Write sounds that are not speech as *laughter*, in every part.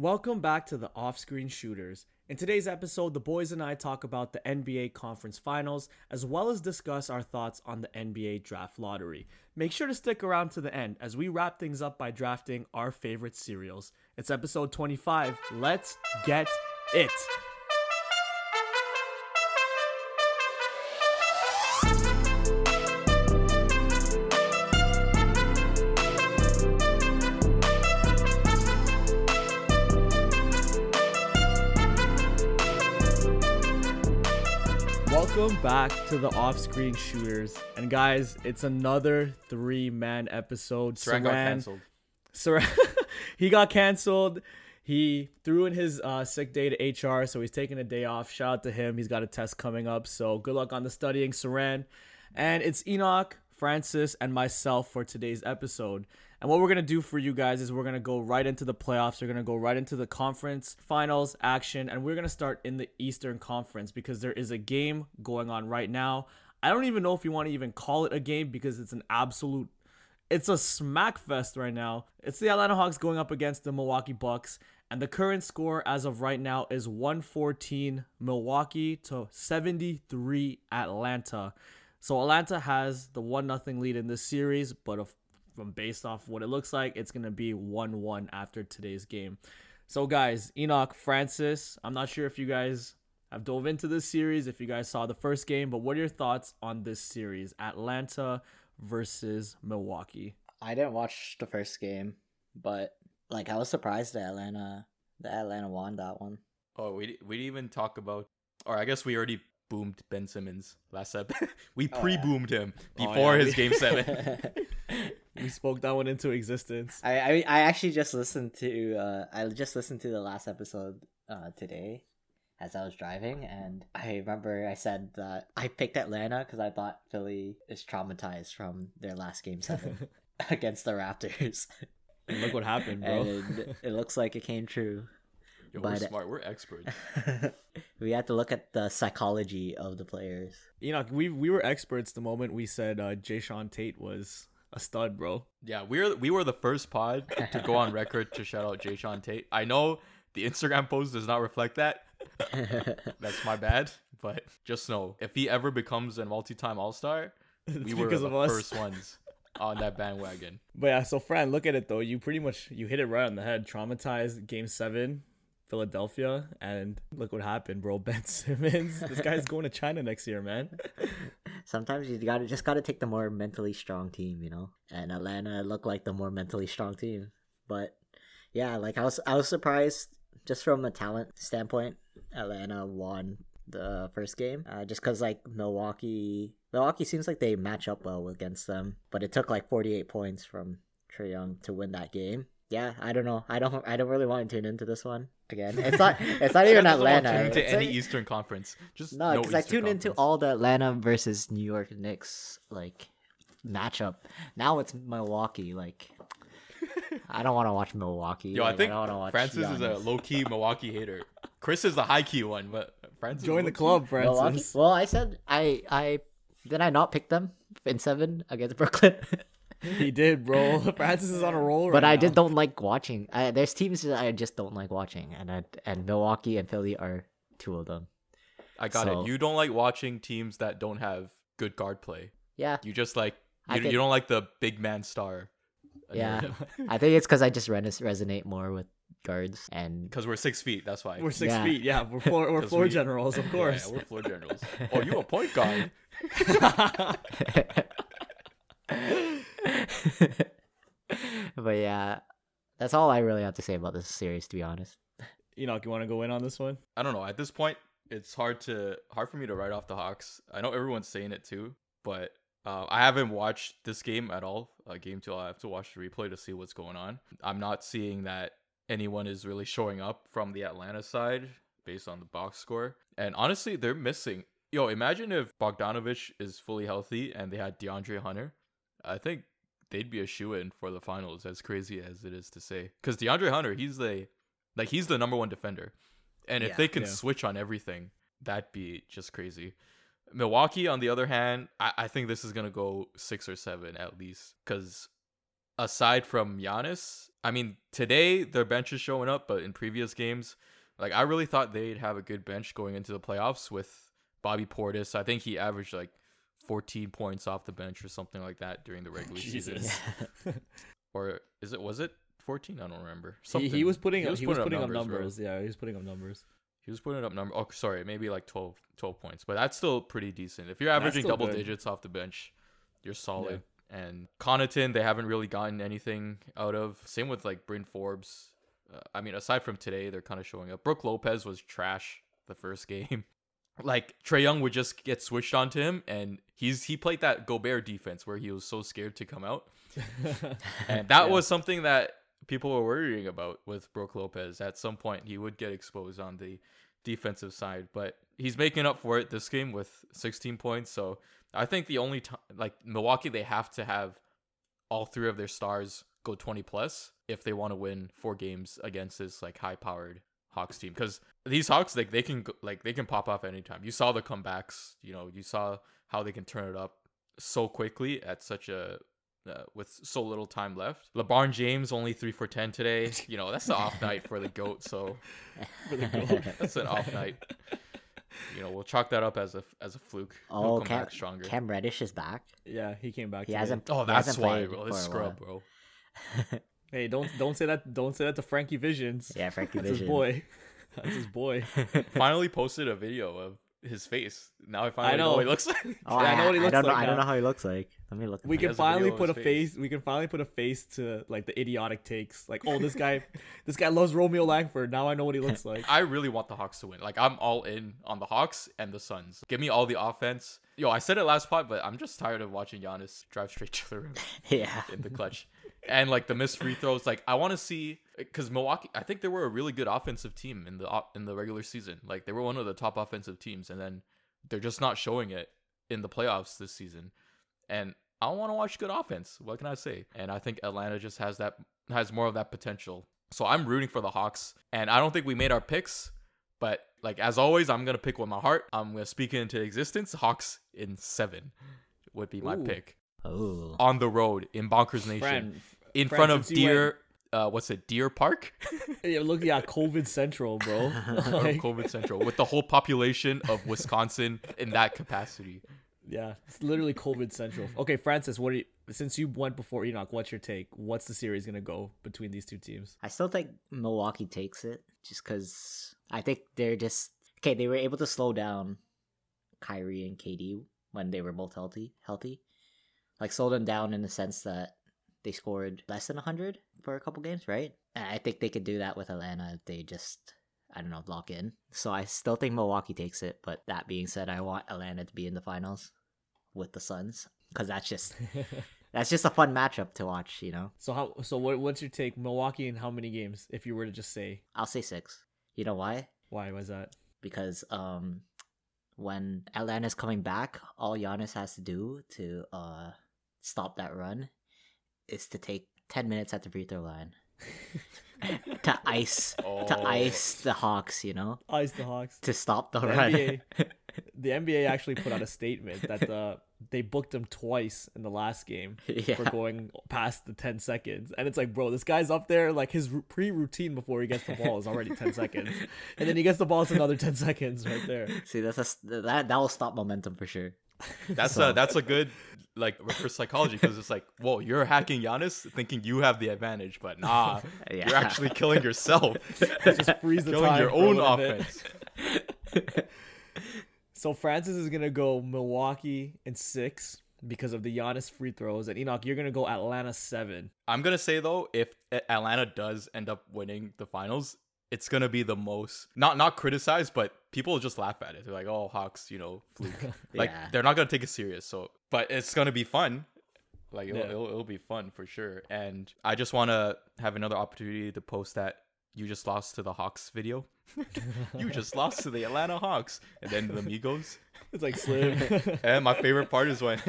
Welcome back to the Off Screen Shooters. In today's episode, the boys and I talk about the NBA Conference Finals as well as discuss our thoughts on the NBA Draft Lottery. Make sure to stick around to the end as we wrap things up by drafting our favorite cereals. It's episode 25. Let's get it. Back to the Off Screen Shooters. And guys, it's another three man episode. Saran got canceled. Saran, *laughs* he got canceled. He threw in his uh, sick day to HR, so he's taking a day off. Shout out to him. He's got a test coming up, so good luck on the studying, Saran. And it's Enoch, Francis, and myself for today's episode. And what we're gonna do for you guys is we're gonna go right into the playoffs. We're gonna go right into the conference finals action, and we're gonna start in the Eastern Conference because there is a game going on right now. I don't even know if you want to even call it a game because it's an absolute it's a smack fest right now. It's the Atlanta Hawks going up against the Milwaukee Bucks, and the current score as of right now is 114 Milwaukee to 73 Atlanta. So Atlanta has the one nothing lead in this series, but of from based off what it looks like, it's gonna be one one after today's game. So guys, Enoch, Francis, I'm not sure if you guys have dove into this series, if you guys saw the first game, but what are your thoughts on this series, Atlanta versus Milwaukee? I didn't watch the first game, but like I was surprised that Atlanta, that Atlanta won that one. Oh, we we didn't even talk about, or I guess we already boomed Ben Simmons last ep. *laughs* we Oh, pre-boomed him Oh, before yeah, his game seven. *laughs* *laughs* We spoke that one into existence. I, I I actually just listened to uh I just listened to the last episode uh today as I was driving and I remember I said that I picked Atlanta because I thought Philly is traumatized from their last game seven against the Raptors. And look what happened, bro. and it looks like it came true. Yo, we're smart. We're experts. *laughs* we had to look at the psychology of the players. Enoch, we we were experts the moment we said uh, Jae'Sean Tate was a stud, bro. Yeah, we're we were the first pod to go on record to shout out Jae'Sean Tate. I know the Instagram post does not reflect that. *laughs* That's my bad. But just know if he ever becomes a multi-time All-Star, *laughs* we were because the us. first ones on that bandwagon. But yeah, so Fran, look at it though. You pretty much you hit it right on the head. Traumatized game seven, Philadelphia, and look what happened, bro. *laughs* Ben Simmons. this guy's going to China next year, man. *laughs* Sometimes you gotta just gotta take the more mentally strong team, you know. And Atlanta looked like the more mentally strong team, but yeah, like I was I was surprised just from a talent standpoint. Atlanta won the first game, uh, just because like Milwaukee, Milwaukee seems like they match up well against them, but it took like forty eight points from Trae Young to win that game. Yeah, I don't know. I don't. I don't really want to tune into this one again. *laughs* It's not. It's not even Doesn't to Atlanta. Tune into any like- Eastern Conference. Just no, no because I Eastern tuned into all the Atlanta versus New York Knicks like matchup. Now it's Milwaukee. Like, *laughs* I don't want to watch Milwaukee. Yo, I think don't wanna watch Francis is a low key Milwaukee hater. Chris is the high key one, but Francis Join the low-key. club, Milwaukee. Francis. Well, I said I I did I not pick them in seven against Brooklyn, *laughs* *laughs* He did, bro. *laughs* Francis is on a roll. but right I now. just don't like watching. I, there's teams that I just don't like watching, and I, and Milwaukee and Philly are two of them. I got So- it. You don't like watching teams that don't have good guard play. Yeah, You just like you, think- you don't like the big man star. yeah. *laughs* I think it's because I just res- resonate more with guards and Because we're six feet. That's why. We're six Yeah. feet. Yeah, we're floor. We're 'Cause floor we- generals, of course. Yeah, we're floor generals. oh, you a point guard? *laughs* but yeah, that's all I really have to say about this series, to be honest. Enoch, you want to go in on this one? I don't know. At this point, it's hard to hard for me to write off the Hawks. I know everyone's saying it too, but uh, I haven't watched this game at all. Uh, game two, I have to watch the replay to see what's going on. I'm not seeing that anyone is really showing up from the Atlanta side based on the box score. And honestly, they're missing. Yo, imagine if Bogdanovich is fully healthy and they had DeAndre Hunter. I think they'd be a shoe in for the finals. As crazy as it is to say, because DeAndre Hunter, he's the like he's the number one defender, and if Yeah. they can Yeah. switch on everything, that'd be just crazy. Milwaukee, on the other hand, I, I think this is gonna go six or seven at least, because aside from Giannis, I mean, today their bench is showing up, but in previous games, like I really thought they'd have a good bench going into the playoffs with Bobby Portis. I think he averaged like 14 points off the bench or something like that during the *laughs* regular season. Jesus. *laughs* Or is it was it 14? I don't remember. He, Something. he was putting he was putting, up bro. numbers. Yeah, he was putting up numbers. He was putting up number. Oh, sorry, maybe like 12, 12 points, but that's still pretty decent. If you're averaging double good. digits off the bench, you're solid. And Connaughton, they haven't really gotten anything out of. Same with like Bryn Forbes. Uh, I mean, aside from today, they're kind of showing up. Brook Lopez was trash the first *laughs* game. like Trae Young would just get switched onto him, and he's he played that Gobert defense where he was so scared to come out. *laughs* And that Yeah. was something that people were worrying about with Brook Lopez. At some point, he would get exposed on the defensive side, but he's making up for it this game with 16 points. So I think the only time, like Milwaukee, they have to have all three of their stars go 20 plus if they want to win four games against this like high powered Hawks team. Because these Hawks, like they can like they can pop off anytime. You saw the comebacks. You know, you saw how they can turn it up so quickly at such a uh, with so little time left. LeBron James only three for ten today. You know that's the off *laughs* night for the goat. So For the *laughs* goat. that's an off night. You know we'll chalk that up as a as a fluke. He'll Oh, come Cam, back stronger. Cam Reddish is back. Yeah, he came back. He today. hasn't. oh, he that's hasn't why, played bro. This scrub, bro. *laughs* Hey, don't don't say that. Don't say that to Frankie Visions. Yeah, Frankie That's his boy. That's his boy. *laughs* Finally posted a video of his face. Now I finally I know. know. what he looks like. *laughs* Oh, Yeah, I know what he looks don't know. like I don't know how he looks like. Let me look. We can has a finally put a face. face. We can finally put a face to like the idiotic takes. Like, oh, this *laughs* guy, this guy loves Romeo Langford. Now I know what he looks like. I really want the Hawks to win. Like I'm all in on the Hawks and the Suns. Give me all the offense. Yo, I said it last pod, but I'm just tired of watching Giannis drive straight to the rim Yeah. in the clutch. And like the missed free throws, like I want to see because Milwaukee. I think they were a really good offensive team in the in the regular season. Like they were one of the top offensive teams, and then they're just not showing it in the playoffs this season. And I want to watch good offense. What can I say? And I think Atlanta just has that has more of that potential. So I'm rooting for the Hawks, and I don't think we made our picks. But like as always, I'm gonna pick with my heart. I'm gonna speak it into existence. Hawks in seven would be my Ooh. pick Oh. on the road in Bonkers Nation Fran, in Fran, front of since you Deer. Uh, what's it? Deer Park, *laughs* *laughs* yeah, look, yeah, COVID Central, bro. In front of Like, COVID Central, with the whole population of Wisconsin in that capacity. yeah, it's literally COVID Central. Okay, Francis, what are you? Since you went before Enoch, what's your take? What's the series gonna go between these two teams? I still think Milwaukee takes it just because I think they're just okay. They were able to slow down Kyrie and KD when they were both healthy. Healthy, like slow them down in the sense that they scored less than hundred for a couple games, right? And I think they could do that with Atlanta if they just I don't know lock in. So I still think Milwaukee takes it. But that being said, I want Atlanta to be in the finals with the Suns because that's just *laughs* that's just a fun matchup to watch. You know, so how? So what? What's your take? Milwaukee in how many games? If you were to just say I'll say six. You know why? why was that? because um when Atlanta's coming back, all Giannis has to do to uh stop that run is to take ten minutes at the free throw line *laughs* to ice to Oh. ice the Hawks, you know, Ice the Hawks. to stop the, The run. NBA *laughs* The NBA actually put out a statement that the they booked him twice in the last game *laughs* yeah. for going past the 10 seconds. And it's like, bro, this guy's up there. Like his pre routine before he gets the ball is already 10 seconds. And then he gets the ball, it's another 10 seconds right there. See, that's a, s- that that will stop momentum for sure. *laughs* That's So- a that's a good like reverse psychology because it's like, whoa, you're hacking Giannis thinking you have the advantage, but nah, *laughs* Yeah. you're actually killing yourself, *laughs* Just freeze the killing time your own offense. So Francis is gonna go Milwaukee in six because of the Giannis free throws, and Enoch, you're gonna go Atlanta seven. I'm gonna say though, if Atlanta does end up winning the finals, it's gonna be the most not not criticized, but people will just laugh at it. They're like, "Oh, Hawks, you know, fluke." *laughs* like Yeah. they're not gonna take it serious. So, but it's gonna be fun. Like it'll, Yeah. it'll, it'll be fun for sure. And I just want to have another opportunity to post that you just lost to the Hawks video. *laughs* you just lost to the Atlanta Hawks, and then the *laughs* Migos. It's like Slim. And my favorite part is when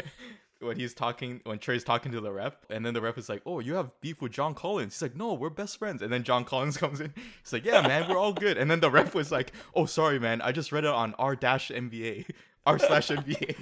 when he's talking when Trae's talking to the ref, and then the ref is like, "Oh, you have beef with John Collins." He's like, "No, we're best friends." And then John Collins *laughs* comes in. He's like, "Yeah, man, we're all good." And then the ref was like, "Oh, sorry, man, I just read it on r dash NBA, r slash NBA."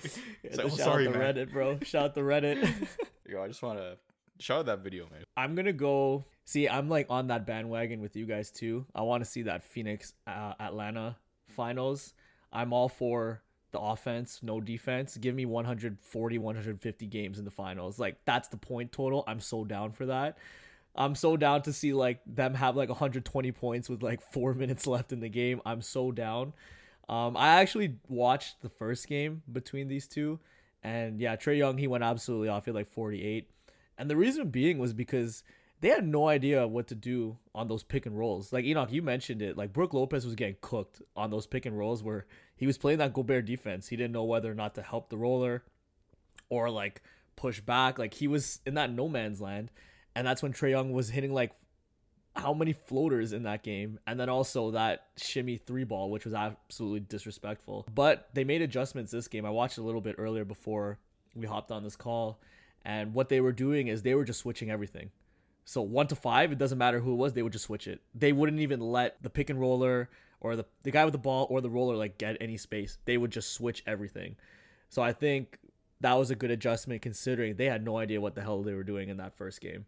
It's *laughs* like, "Oh, Shout sorry, out the man." Reddit, bro. Shout out the Reddit. *laughs* Yo, I just want to shout out that video, man. I'm gonna go. See, I'm like on that bandwagon with you guys too. I want to see that Phoenix uh, Atlanta finals. I'm all for the offense, no defense. Give me 140, 150 games in the finals. Like that's the point total. I'm so down for that. I'm so down to see like them have like 120 points with like four *laughs* minutes left in the game. I'm so down. Um, I actually watched the first game between these two, and yeah, Trae Young he went absolutely off. He had like 48, and the reason being was because they had no idea what to do on those pick and rolls. Like Enoch, you mentioned it. Like Brook Lopez was getting cooked on those pick and rolls where he was playing that Gobert defense. He didn't know whether or not to help the roller or like push back. Like he was in that no man's land. And that's when Trae Young was hitting like how many floaters in that game, and then also that shimmy three ball, which was absolutely disrespectful. But they made adjustments this game. I watched a little bit earlier before we hopped on this call, and what they were doing is they were just switching everything. So one to five, it doesn't matter who it was, they would just switch it. They wouldn't even let the pick and roller or the, the guy with the ball or the roller like get any space. They would just switch everything. So I think that was a good adjustment considering they had no idea what the hell they were doing in that first game.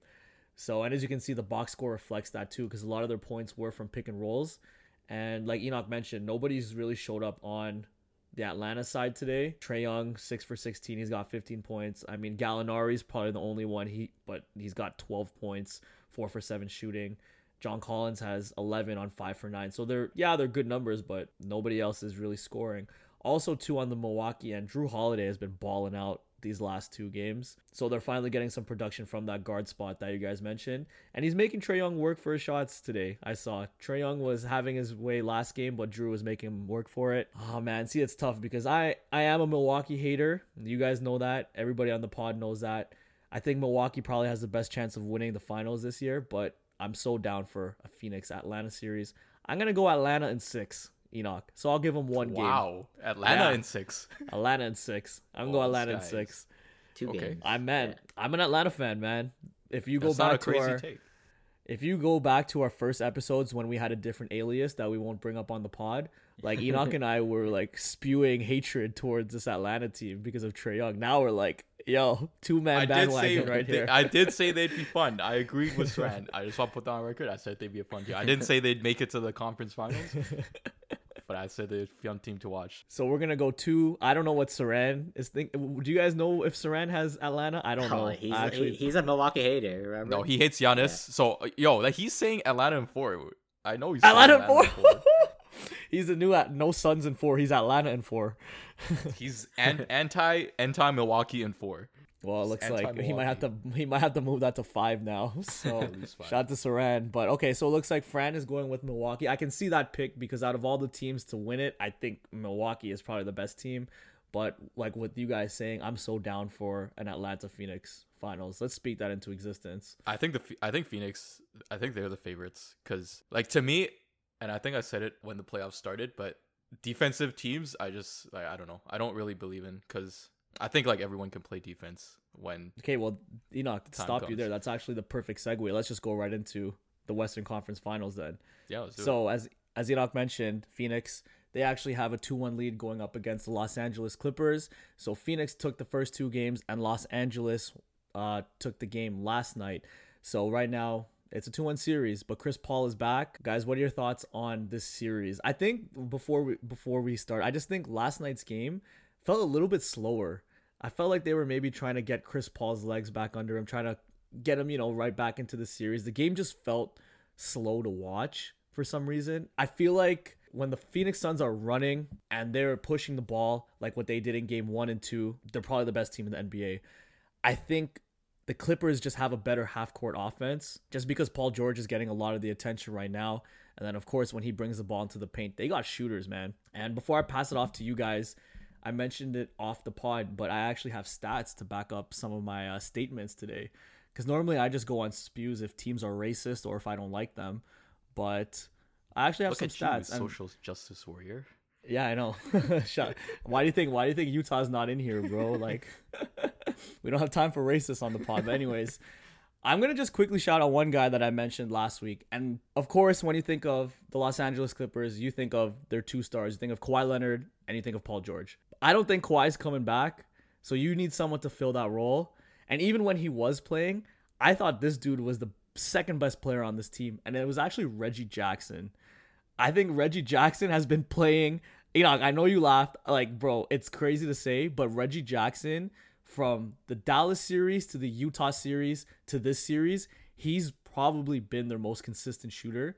So, and as you can see, the box score reflects that too, because a lot of their points were from pick and rolls. And like Enoch mentioned, nobody's really showed up on the Atlanta side today. Trae Young, six for 16. He's got 15 points. I mean, Gallinari's probably the only one, he but he's got 12 points, four for seven shooting. John Collins has 11 on five for nine. So they're, yeah, they're good numbers, but nobody else is really scoring. Also, two on the Milwaukee end, Jrue Holiday has been balling out these last two games. So they're finally getting some production from that guard spot that you guys mentioned. And he's making Trae Young work for his shots today. I saw Trae Young was having his way last game, but Jrue was making him work for it. Oh man, see it's tough because I I am a Milwaukee hater. You guys know that. Everybody on the pod knows that. I think Milwaukee probably has the best chance of winning the finals this year, but I'm so down for a Phoenix Atlanta series. I'm gonna go Atlanta in six. Enoch. So I'll give them one game. Wow, Atlanta Yeah. in six. *laughs* Atlanta in six. I'm gonna Oh, going Atlanta in six. Two Okay. games. I meant I'm an Atlanta fan, man. If you go That's not a back to crazy our take. If you go back to our first episodes when we had a different alias that we won't bring up on the pod, like Enoch and I were like spewing hatred towards this Atlanta team because of Trae Young. Now we're like, yo, two man did say bandwagon right they- here. I did *laughs* say they'd be fun. I agreed with Saran. I just want to put that on record. I said they'd be a fun team. I didn't say they'd make it to the conference finals, *laughs* but I said they'd be a fun team to watch. so we're gonna go two. I don't know what Saran is think. Do you guys know if Saran has Atlanta? I don't know. Oh, he's, I actually, he- he's a Milwaukee hater. Remember? No, he hates Giannis. So uh, yo, like he's saying Atlanta in four. I know he's Atlanta saying in four. in four. *laughs* he's the new at no Suns in four. He's Atlanta in four. *laughs* He's an- anti anti Milwaukee in four. Well, it looks like he might have to he might have to move that to five now. *laughs* So shout out to Saran. But okay, so it looks like Fran is going with Milwaukee. I can see that pick because out of all the teams to win it, I think Milwaukee is probably the best team. But like with you guys saying, I'm so down for an Atlanta Phoenix finals. Let's speak that into existence. I think the I think Phoenix. I think they're the favorites because like to me, and I think I said it when the playoffs started, but defensive teams, I just like I don't know. I don't really believe in because I think like everyone can play defense when Okay, well, Enoch, stop you there. That's actually the perfect segue. Let's just go right into the Western Conference Finals then. yeah. Let's do it. So as as Enoch mentioned, Phoenix they actually have a 2-1 lead going up against the Los Angeles Clippers. So Phoenix took the first two games and Los Angeles uh, took the game last night. So right now it's a 2-1 series, but Chris Paul is back. Guys, what are your thoughts on this series? I think before we before we start, I just think last night's game felt a little bit slower. I felt like they were maybe trying to get Chris Paul's legs back under him, trying to get him, you know, right back into the series. The game just felt slow to watch for some reason. I feel like when the Phoenix Suns are running and they're pushing the ball like what they did in game 1 and 2, they're probably the best team in the NBA. I think the Clippers just have a better half court offense just because Paul George is getting a lot of the attention right now. And then, of course, when he brings the ball into the paint, they got shooters, man. And before I pass it off to you guys, I mentioned it off the pod, but I actually have stats to back up some of my uh, statements today. Because normally I just go on spews if teams are racist or if I don't like them. But I actually have look some at you, stats. and- social justice warrior. yeah, I know. *laughs* Shut. Why do you think? Why do you think Utah's not in here, bro? Like, *laughs* we don't have time for racists on the pod. But anyways, I'm gonna just quickly shout out one guy that I mentioned last week. And of course, when you think of the Los Angeles Clippers, you think of their two stars. You think of Kawhi Leonard and you think of Paul George. I don't think Kawhi's coming back, so you need someone to fill that role. And even when he was playing, I thought this dude was the second best player on this team, and it was actually Reggie Jackson. I think Reggie Jackson has been playing. You know, I know you laughed. Like, bro, it's crazy to say, but Reggie Jackson from the Dallas series to the Utah series to this series, he's probably been their most consistent shooter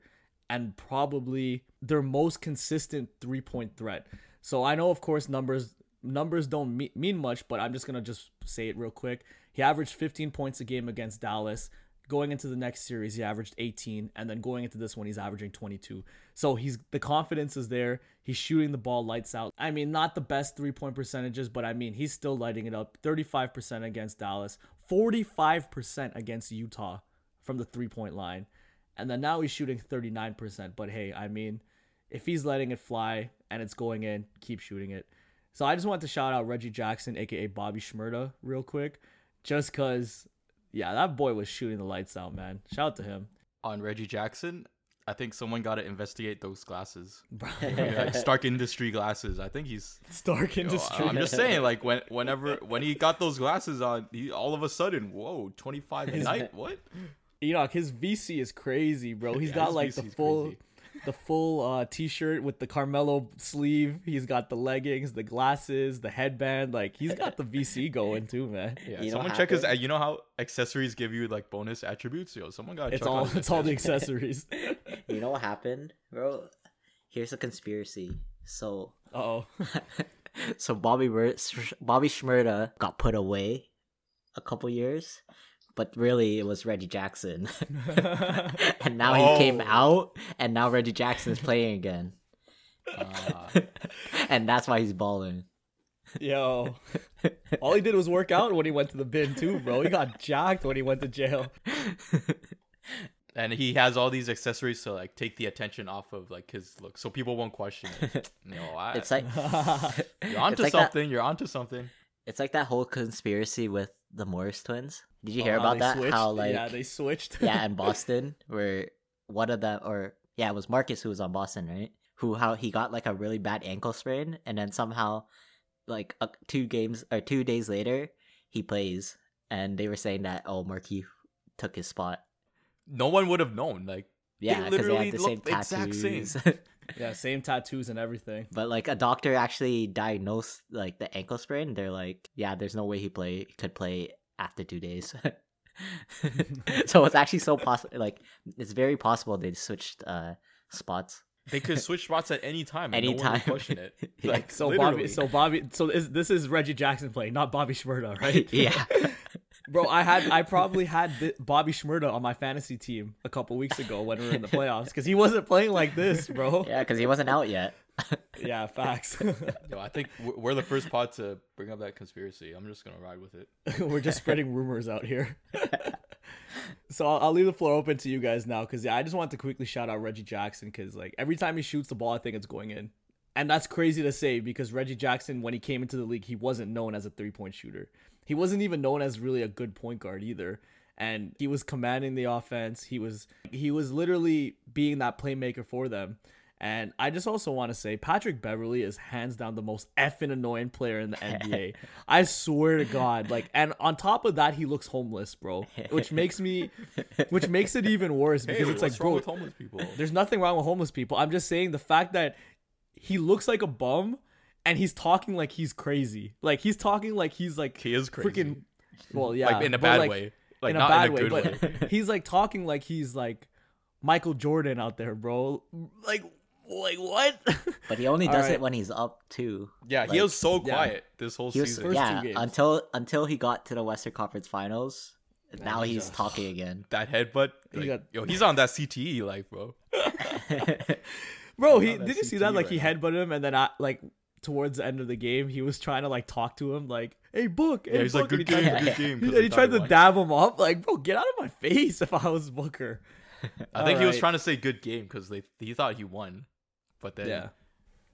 and probably their most consistent three point threat. So I know, of course, numbers numbers don't me- mean much, but I'm just gonna just say it real quick. He averaged 15 points a game against Dallas. Going into the next series, he averaged 18, and then going into this one, he's averaging 22. So he's the confidence is there. He's shooting the ball lights out. I mean, not the best three point percentages, but I mean, he's still lighting it up. 35% against Dallas, 45% against Utah from the three point line, and then now he's shooting 39%. But hey, I mean, if he's letting it fly and it's going in, keep shooting it. So I just want to shout out Reggie Jackson, aka Bobby Shmurda, real quick, just cause, yeah, that boy was shooting the lights out, man. Shout out to him. On Reggie Jackson, I think someone got to investigate those glasses. *laughs* Like Stark Industry glasses. I think he's. *laughs* Stark Industry. I'm just saying, like when whenever when he got those glasses on, he all of a sudden, whoa, 25 a night. What? *laughs* Enoch, his VC is crazy, bro. He's Yeah, got like VC the full, crazy. The full uh, t-shirt with the Carmelo sleeve. He's got the leggings, the glasses, the headband. Like he's got the VC going too, man. Yeah. You someone what check his. You know how accessories give you like bonus attributes? Yo, someone got. It's all it's all the *laughs* accessories. *laughs* You know what happened, bro? Here's a conspiracy. So, Oh, *laughs* so Bobby Wer- Bobby Shmurda got put away a couple years, but really it was Reggie Jackson. *laughs* and now he came Oh. out, and now Reggie Jackson is playing again, Ah. and that's why he's balling. yo, all he did was work out when he went to the bin too, bro. He got jacked when he went to jail. *laughs* and he has all these accessories to like take the attention off of like his look, so people won't question it. *laughs* You know, I, It's like you're onto it's like that- something. You're onto something. it's like that whole conspiracy with the Morris twins. Did you hear Oh, how about that? switched? How like yeah, they switched. yeah, in *laughs* Boston, where one of them, or yeah, it was Marcus who was on Boston, right? Who how he got like a really bad ankle sprain, and then somehow, like uh, two games or two days later, he plays, and they were saying that oh, Marquis took his spot. No one would have known. Like Yeah, because they literally had the same exact same. tattoos. *laughs* yeah, same tattoos and everything. but like a doctor actually diagnosed like the ankle sprain. They're like, yeah, there's no way he play could play after two days. *laughs* so it's actually so possible. Like it's very possible they switched uh spots. they could *laughs* switch spots at any time. And No one question it. *laughs* Yeah. Like So literally. Bobby, so Bobby, so is, this is Reggie Jackson playing, not Bobby Shmurda, right? yeah. Bro, I had I probably had Bobby Shmurda on my fantasy team a couple weeks ago when we were in the playoffs because he wasn't playing like this, bro. Yeah, because he wasn't out yet. *laughs* Yeah, facts. *laughs* Yo, I think we're- we're the first pod to bring up that conspiracy. I'm just gonna ride with it. *laughs* we're just spreading rumors out here. so I'll, I'll leave the floor open to you guys now because yeah, I just want to quickly shout out Reggie Jackson because like every time he shoots the ball, I think it's going in, and that's crazy to say because Reggie Jackson when he came into the league, he wasn't known as a three point shooter. He wasn't even known as really a good point guard either. And he was commanding the offense. He was he was literally being that playmaker for them. And I just also want to say Patrick Beverley is hands down the most effing annoying player in the *laughs* NBA. I swear to God. Like and on top of that, he looks homeless, bro. Which makes me which makes it even worse *laughs* Hey, because it's what's like wrong bro, with homeless people? there's nothing wrong with homeless people. I'm just saying the fact that he looks like a bum and he's talking like he's crazy. Like he's talking like he's like He is crazy. freaking well, yeah, like in a bad like, way. Like in a bad in a way, good but way. he's like talking like he's like Michael Jordan out there, bro. Like, like what? *laughs* But he only does right. it when he's up too. Yeah, Like, he was so yeah. quiet this whole He was season. First two yeah games. until until he got to the Western Conference Finals. now he's he's just- talking again. *sighs* that headbutt. He got- Yo, he's on that CTE life, bro. *laughs* Bro, he did you see that? CTE Like right he headbutted him, and then I, like towards the end of the game, he was trying to like talk to him, like, "Hey, book." Yeah, Hey, he's Book," and good he tried game, to- good game. *laughs* And he of tried to Tyler dab him up, like, bro, get out of my face if I was Booker. I think he was trying to say good game because they he thought he won, but then Yeah,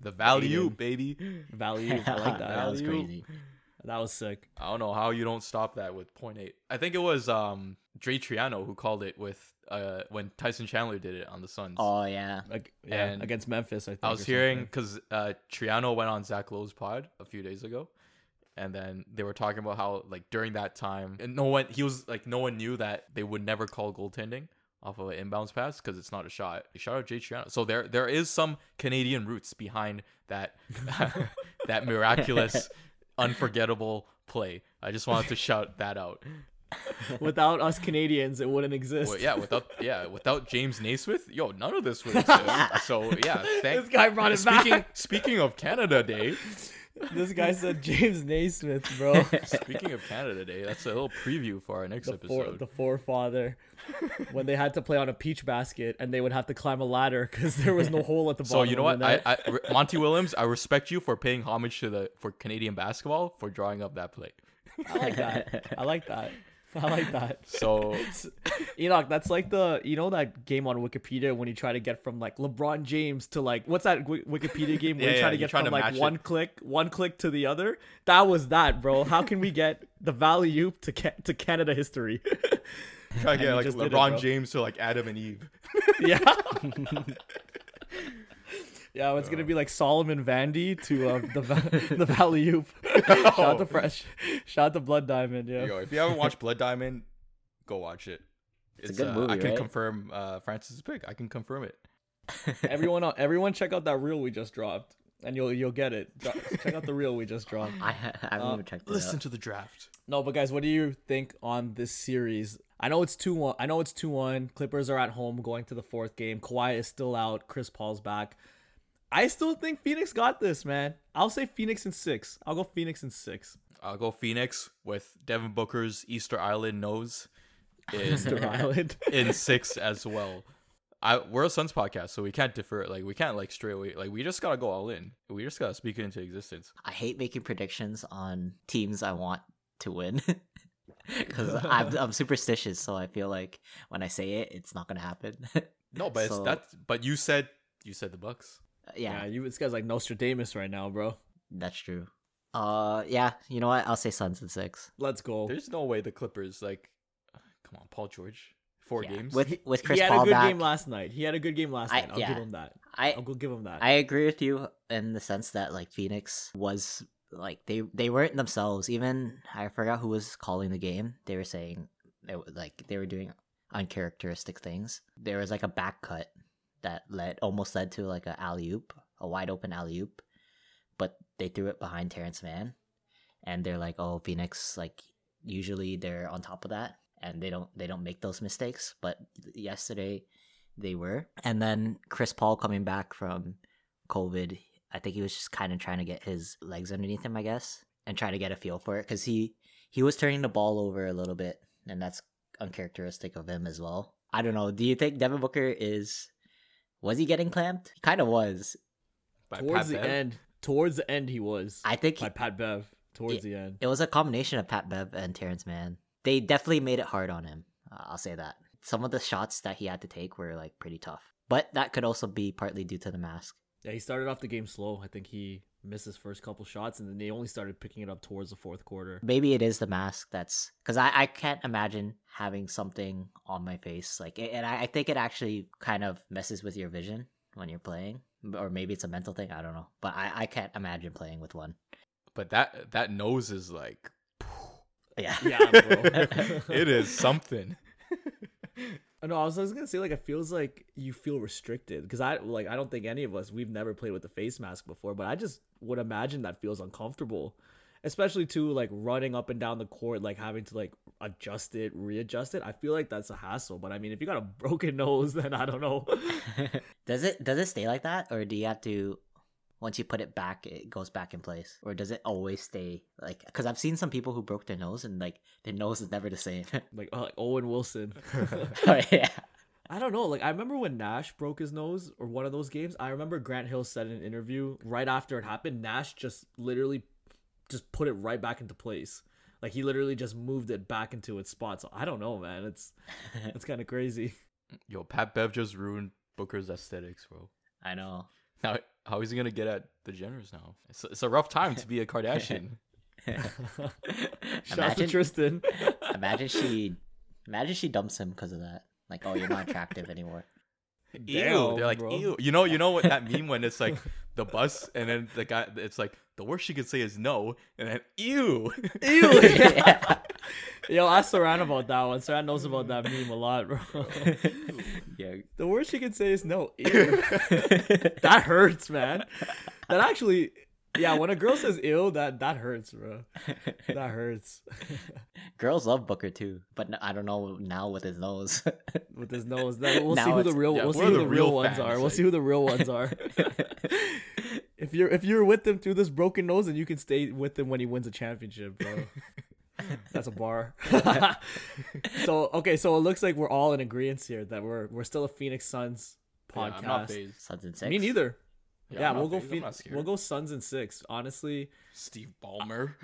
the value, Ayton. baby. *laughs* value. I like that. *laughs* that was crazy. That was sick. I don't know how you don't stop that with point eight. I think it was um Dre Triano who called it with uh when Tyson Chandler did it on the Suns. Oh yeah. Like, yeah, And against Memphis, I think. I was hearing because uh, Triano went on Zach Lowe's pod a few days ago, and then they were talking about how like during that time, and no one he was like no one knew that they would never call goaltending off of an inbounds pass because it's not a shot. Shout out Jay Triano. So there there is some Canadian roots behind that *laughs* that miraculous, *laughs* unforgettable play. I just wanted to shout that out. *laughs* Without us Canadians, it wouldn't exist. Well, yeah, without yeah, without James Naismith, yo, none of this would exist. so yeah, thank This guy brought it speaking, back. Speaking of Canada Day, This guy said *laughs* James Naismith, bro. speaking of Canada Day, that's a little preview for our next the, fore, episode. the forefather when they had to play on a peach basket and they would have to climb a ladder because there was no hole at the bottom. *laughs* so you know what, I. I Monty Williams, I respect you for paying homage to the for Canadian basketball for drawing up that play. I like that. I like that. *laughs* *laughs* I like that. So Enoch, that's like the you know that game on Wikipedia when you try to get from like LeBron James to like what's that Wi- Wikipedia game where Yeah, you try yeah, to get from to like one it. click one click to the other? That was that, bro. How can we get the valley oop to ca- to Canada history? try to *laughs* get like did it, LeBron. James to like Adam and Eve. yeah. *laughs* Yeah, it's gonna be like Solomon Vandy to uh, *laughs* the va- the Valley Oop. *laughs* Shout out to Fresh. Shout out to Blood Diamond. Yeah. Yo, if you haven't watched Blood Diamond, go watch it. It's a good uh, movie, I can right? confirm uh, Francis' pick. I can confirm it. *laughs* everyone, everyone, check out that reel we just dropped, and you'll you'll get it. Check out the reel we just dropped. I, I haven't Uh, even checked it Listen out. to the draft. No, but guys, what do you think on this series? I know it's two one. I know it's two one. Clippers are at home going to the fourth game. Kawhi is still out. Chris Paul's back. I still think Phoenix got this, man. I'll say Phoenix in six. I'll go Phoenix in six. I'll go Phoenix with Devin Booker's Easter Island nose in, *laughs* Easter Island. in six as well. I we're a Suns podcast, so we can't defer. It. Like we can't like straight away. Like we just gotta go all in. We just gotta speak it into existence. I hate making predictions on teams I want to win. *laughs* Because I'm, I'm superstitious, so I feel like when I say it, it's not gonna happen. No, but So- it's that. But you said you said the Bucks. Yeah, yeah, you this guy's like Nostradamus right now, bro. that's true. Uh, yeah, you know what? I'll say Suns in six. Let's go. There's no way the Clippers like. Come on, Paul George. Four Yeah. games. with with Chris he had Paul a good back. game last night. He had a good game last I- night. I'll yeah. give him that. I I'll go give him that. I agree with you in the sense that like Phoenix was like they they weren't themselves. Even I forgot who was calling the game. They were saying they were, like they were doing uncharacteristic things. There was like a back cut that led almost led to like a alley oop, a wide open alley oop, but they threw it behind Terance Mann, and they're like, oh Phoenix like usually they're on top of that and they don't they don't make those mistakes, but yesterday they were. And then Chris Paul coming back from COVID, I think he was just kind of trying to get his legs underneath him, I guess, and trying to get a feel for it because he he was turning the ball over a little bit, and that's uncharacteristic of him as well. I don't know. Do you think Devin Booker is was he getting clamped? He kind of was. by towards Pat the Bev. end, towards the end, he was I think by Pat Bev. Towards Yeah. the end. it was a combination of Pat Bev and Terance Mann. They definitely made it hard on him. Uh, I'll say that. Some of the shots that he had to take were like pretty tough, but that could also be partly due to the mask. Yeah, he started off the game slow. I think he missed his first couple shots, and then they only started picking it up towards the fourth quarter. maybe it is the mask that's because I, I can't imagine having something on my face like and I, I think it actually kind of messes with your vision when you're playing or maybe it's a mental thing i don't know but i, I can't imagine playing with one But that that nose is like. yeah *laughs* Yeah, bro. *laughs* it is something. *laughs* I know. I was, gonna say like it feels like you feel restricted because I like I don't think any of us we've never played with the face mask before, but I just would imagine that feels uncomfortable, especially to like running up and down the court, like having to like adjust it, readjust it. I feel like that's a hassle. But I mean, if you got a *laughs* broken nose, then I don't know. *laughs* does it does it stay like that or do you have to once you put it back it goes back in place or does it always stay like because i've seen some people who broke their nose and like their nose is never the same *laughs* like uh, like Owen Wilson. *laughs* oh, yeah I don't know. Like I remember when Nash broke his nose or one of those games. I remember Grant Hill said in an interview right after it happened, Nash just literally just put it right back into place. Like he literally just moved it back into its spot. So I don't know, man. It's *laughs* it's kind of crazy. Yo, Pat Bev just ruined Booker's aesthetics, bro. i know Now, how is he gonna get at the Jenners now? It's, it's a rough time to be a *laughs* Kardashian. Shout out Imagine- Tristan. *laughs* Imagine she, imagine she dumps him because of that. Like, oh, you're not attractive anymore. ew, Damn, they're like bro. ew. You know, you know what that meme when it's like the bus and then the guy, it's like the worst she could say is no, and then ew. Ew. *laughs* *laughs* yeah. Yo, ask Saran about that one. Saran knows about that meme a lot, bro. *laughs* yeah. the worst she can say is no. Ew. that hurts, man. That actually, yeah. When a girl says ill, that that hurts, bro. That hurts. *laughs* Girls love Booker too, but I don't know now with his nose. *laughs* With his nose, Then we'll see who the real. yeah, we'll see who the the real real ones fans, are. We'll see who the real ones are. *laughs* if you're if you're with him through this broken nose, then you can stay with him when he wins a championship, bro. That's a bar. so okay, so it looks like we're all in agreement here that we're we're still a Phoenix Suns Yeah, podcast. I'm not. Suns and six. Me neither. Yeah, I'm we'll go. phased. I'm not we'll go Suns and six. Honestly, Steve Ballmer.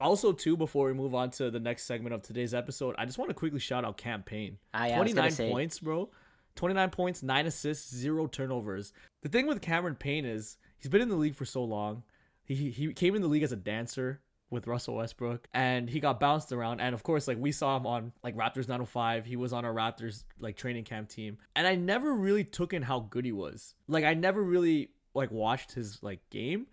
also too before we move on to the next segment of today's episode, I just want to quickly shout out Cam Payne. Ah, yeah, 29 points, bro. 29 points, 9 assists, 0 turnovers. The thing with Cameron Payne is he's been in the league for so long. He he came in the league as a dancer with Russell Westbrook and he got bounced around and of course like we saw him on like Raptors 905. He was on our Raptors like training camp team. And I never really took in how good he was. Like I never really like watched his like game.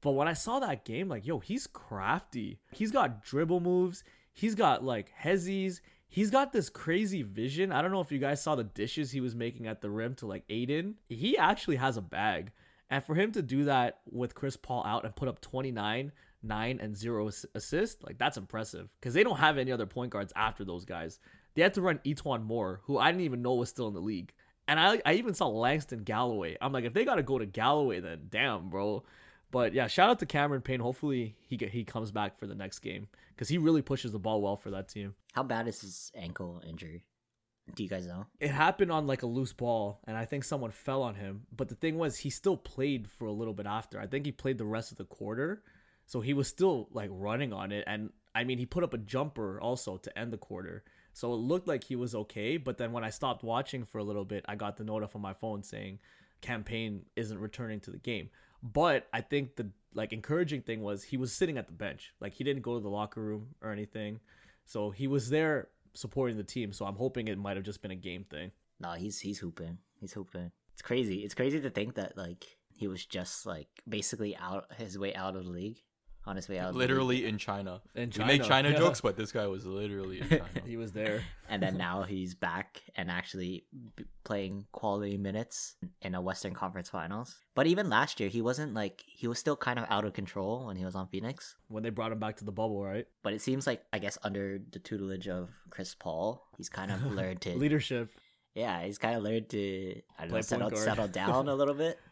But when I saw that game, like, yo, he's crafty. He's got dribble moves. He's got like hezzies. He's got this crazy vision. I don't know if you guys saw the dishes he was making at the rim to like Ayton. He actually has a bag. And for him to do that with Chris Paul out and put up 29, 9, and 0 ass- assists, like that's impressive. Because they don't have any other point guards after those guys. They had to run E'Twaun Moore, who I didn't even know was still in the league. And I, I even saw Langston Galloway. I'm like, if they got to go to Galloway, then damn, bro. But yeah, shout out to Cameron Payne. Hopefully he he comes back for the next game because he really pushes the ball well for that team. How bad is his ankle injury? Do you guys know? It happened on like a loose ball, and I think someone fell on him. But the thing was, he still played for a little bit after. I think he played the rest of the quarter, so he was still like running on it. And I mean, he put up a jumper also to end the quarter, so it looked like he was okay. But then when I stopped watching for a little bit, I got the note off on my phone saying Cam Payne isn't returning to the game. But I think the like encouraging thing was he was sitting at the bench. Like he didn't go to the locker room or anything. So he was there supporting the team. So I'm hoping it might have just been a game thing. No, he's he's hooping. He's hooping. It's crazy. It's crazy to think that like he was just like basically out his way out of the league, on his way out. Of the league. Literally in China. In We make China, China yeah. jokes, but this guy was literally in *laughs* China. He was there. and then now he's back and actually playing quality minutes in a Western Conference Finals. But even last year, he wasn't like he was still kind of out of control when he was on Phoenix. when they brought him back to the bubble, right? But it seems like I guess under the tutelage of Chris Paul, he's kind of *laughs* learned to Leadership. yeah, he's kind of learned to I don't Play know settle settle down a little bit. *laughs*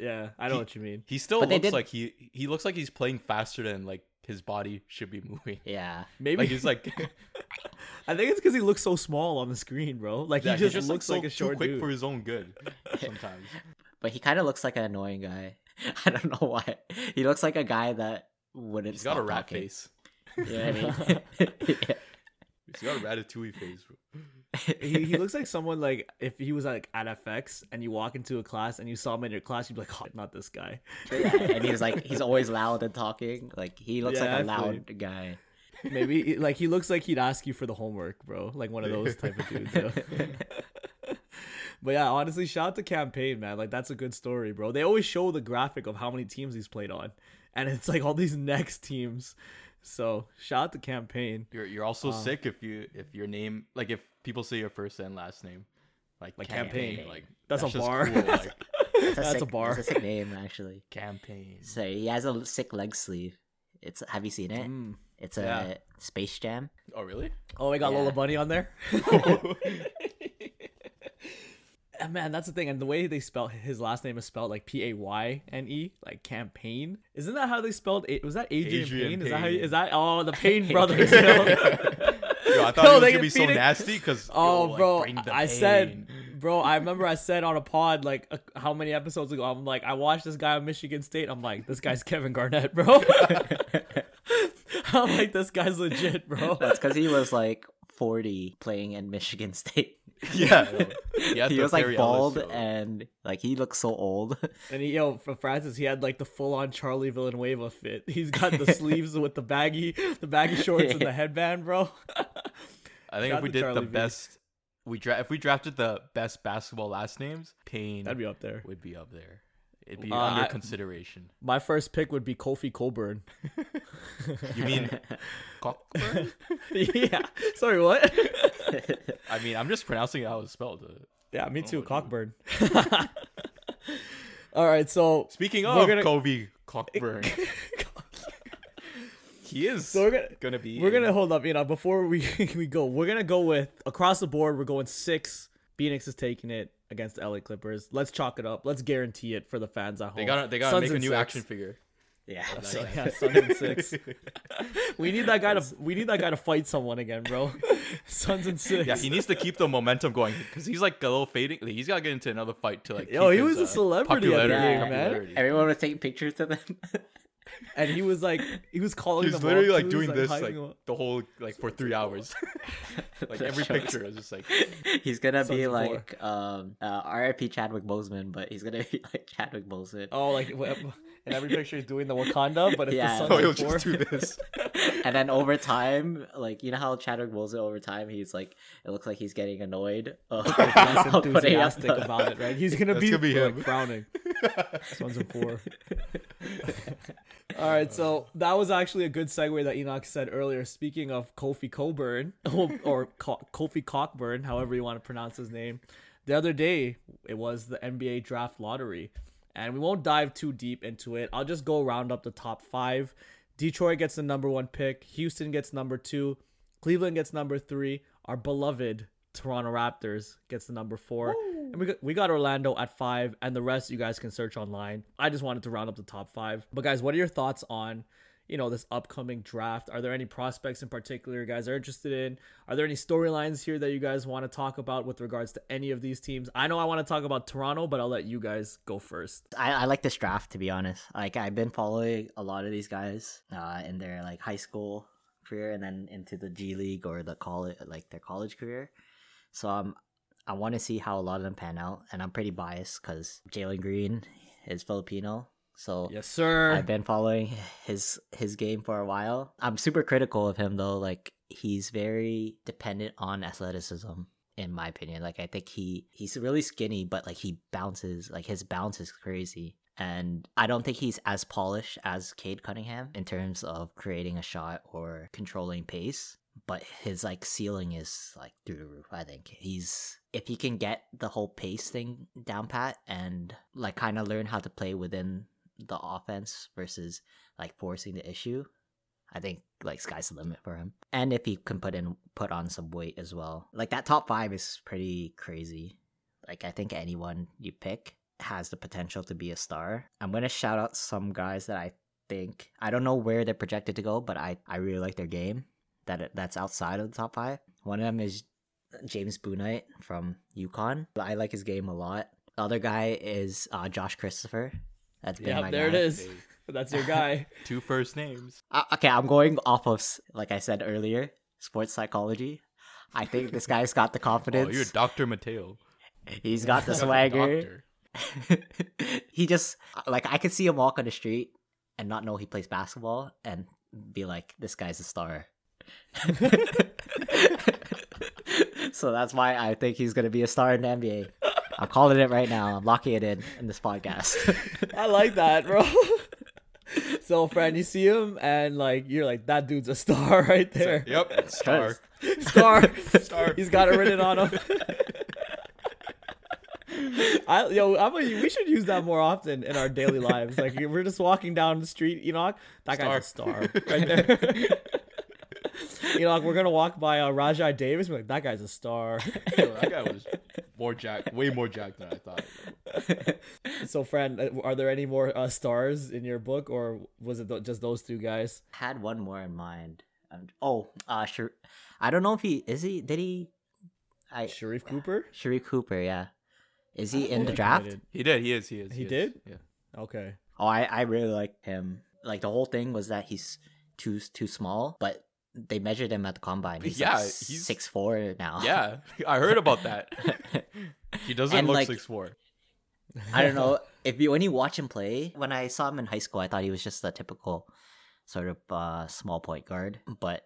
Yeah, I know He- what you mean. He still But looks did- like he he looks like he's playing faster than like his body should be *laughs* moving. Yeah, Maybe Like he's like *laughs* *laughs* I think it's because he looks so small on the screen, bro. Like yeah, he just, looks like, like, a short too quick dude. for his own good sometimes. but he kind of looks like an annoying guy. I don't know why. He looks like a guy that wouldn't. He's got a rat talking. face. You know what I mean? Yeah. He's got a ratatouille face. Bro. He, he looks like *laughs* someone like if he was like at FX and you walk into a class and you saw him in your class, you'd be like, oh, not this guy. Yeah, and he's like, he's always loud and talking. Like he looks Yeah, like a feel loud guy. Maybe like he looks like he'd ask you for the homework, bro. Like one of those type of dudes. yo. *laughs* but yeah, honestly, shout out to Cam Payne, man. Like that's a good story, bro. They always show the graphic of how many teams he's played on, and it's like all these next teams. So shout out to Cam Payne. You're you're also Wow. sick if you if your name like if people say your first and last name, like Like campaign, campaign. like That's a bar. cool, like, That's a, That's sick, a bar. That's a sick name, actually. *laughs* campaign. So he has a sick leg sleeve. It's have you seen it? Mm. It's a yeah. Space Jam. Oh really? Oh, we got Yeah. Lola Bunny on there. *laughs* *laughs* And man, that's the thing. And the way they spell his last name is spelled like P A Y N E, like campaign. Isn't that how they spelled it? Was that Adrian, Adreian Payne? Is that how? You, is that? Oh, the Payne brothers. Yo. Yo, I thought Yo, it was gonna be so feeding- nasty because Oh, bro, bring the I said, bro, I remember I said on a pod like uh, how many episodes ago. I'm like, I watched this guy on Michigan State. I'm like, this guy's Kevin Garnett, bro. *laughs* I'm like, this guy's legit, bro. That's because he was like 40 playing in Michigan State. *laughs* yeah, he, he was like bald and like he looks so old. *laughs* And he, yo, for Francis, he had like the full-on Charlie Villanueva fit. *laughs* He's got the sleeves with the baggy, the baggy shorts and the headband, bro. I think Shout if we did Charlie the V. best, we dra- if we drafted the best basketball last names, Payne That'd be up there. would be up there. It'd be Uh, under I- consideration. My first pick would be Kofi Coburn. *laughs* You mean *laughs* Cockburn? yeah. Sorry, what? *laughs* I mean, I'm just pronouncing it how it's spelled. Yeah, me too. Cockburn. All right, so Speaking of gonna- Kobe Cockburn, he is So we're gonna- gonna be. we're in- gonna hold up. You know, before we we go, we're gonna go with across the board. We're going six. Phoenix is taking it against the LA Clippers. Let's chalk it up. Let's guarantee it for the fans at home. They gotta they gotta make a new six. action figure. yeah. So, yeah, Suns in six. *laughs* We need that guy to we need that guy to fight someone again, bro. *laughs* Suns and six. Yeah, he needs to keep the momentum going because he's like a little fading. Like, he's gotta get into another fight to like. Oh, keep he his, was a uh, celebrity at popularity- game, man. popularity. Everyone was taking pictures of them. *laughs* and he was like he was calling He's them literally out, like too. doing He's, this like the whole like for three hours. *laughs* *laughs* like every shows- picture is just like *laughs* he's gonna Sons be of Four. like um uh, R.I.P. Chadwick Boseman, but he's gonna be like Chadwick Boseman. Oh, like and every picture he's doing the Wakanda, but it's Yeah. the oh Suns he'll in just do this. and then over time, like you know how Chadwick Boseman over time, he's like it looks like he's getting annoyed. Of less enthusiastic the- about it, right? He's gonna That's be, gonna be like, him. frowning. Suns in four. All right, so that was actually a good segue that Enoch said earlier. Speaking of Kofi Coburn *laughs* or Kofi Cockburn, however you want to pronounce his name, the other day it was the NBA draft lottery, and we won't dive too deep into it. I'll just go round up the top five. Detroit gets the number one pick. Houston gets number two. Cleveland gets number three. Our beloved Toronto Raptors gets the number four. And we got, we got Orlando at five, and the rest you guys can search online. I just wanted to round up the top five. But guys, what are your thoughts on, you know, this upcoming draft? Are there any prospects in particular you guys are interested in? Are there any storylines here that you guys want to talk about with regards to any of these teams? I know I want to talk about Toronto, but I'll let you guys go first. I, I like this draft to be honest. Like I've been following a lot of these guys uh, in their like high school career and then into the G League or the college like their college career. So I'm, I want to see how a lot of them pan out, and I'm pretty biased because Jalen Green is Filipino. So Yes, sir. I've been following his his game for a while. I'm super critical of him though. Like he's very dependent on athleticism in my opinion. Like I think he he's really skinny but like he bounces like his bounce is crazy. And I don't think he's as polished as Cade Cunningham in terms of creating a shot or controlling pace. But his like ceiling is like through the roof. I think he's if he can get the whole pace thing down pat and like kind of learn how to play within the offense versus like forcing the issue. I think like sky's the limit for him. And if he can put in put on some weight as well. Like that top 5 is pretty crazy. Like I think anyone you pick has the potential to be a star. I'm to shout out some guys that I think I don't know where they're projected to go, but I I really like their game. That that's outside of the top 5. One of them is James Bouknight from UConn. I like his game a lot. The other guy is uh, Josh Christopher. That's been yeah, my there guy. it is. *laughs* That's your guy. *laughs* Two first names. Uh, okay, I'm going off of like I said earlier, sports psychology. I think this *laughs* guy's got the confidence. Oh, you're Doctor Mateo. He's got the swagger. doctor. he just like I could see him walk on the street and not know he plays basketball and be like, "This guy's a star." *laughs* so that's why I think he's gonna be a star in the NBA. I'm calling it right now. I'm locking it in in this podcast. *laughs* I like that, bro. *laughs* so, friend, you see him, and like you're like that dude's a star right there. Yep, star. Star, Star. He's got it written on him. I yo, I'm a, we should use that more often in our daily lives. Like if we're just walking down the street, Enoch, that guy's a star right there. Enoch, we're gonna walk by uh, Rajai Davis. We're like, that guy's a star. Yo, *laughs* that guy was more jack, way more jack than I thought. *laughs* so, friend, uh, are there any more uh, stars in your book, or was it th- just those two guys? had one more in mind. Um, oh, uh, Shar- I don't know if he is he. Did he? I Sharife Cooper. Sharife Cooper, yeah. Is he in the draft? he did. He did. He is. He is. He is. did? Yeah. Okay. Oh, I I really like him. Like the whole thing was that he's too too small, but they measured him at the combine. He's Yeah, like he's- six four now. Yeah, I heard about that. *laughs* He doesn't And, look like- six four. I don't know *laughs* if you when you watch him play. When I saw him in high school, I thought he was just a typical sort of uh, small point guard. But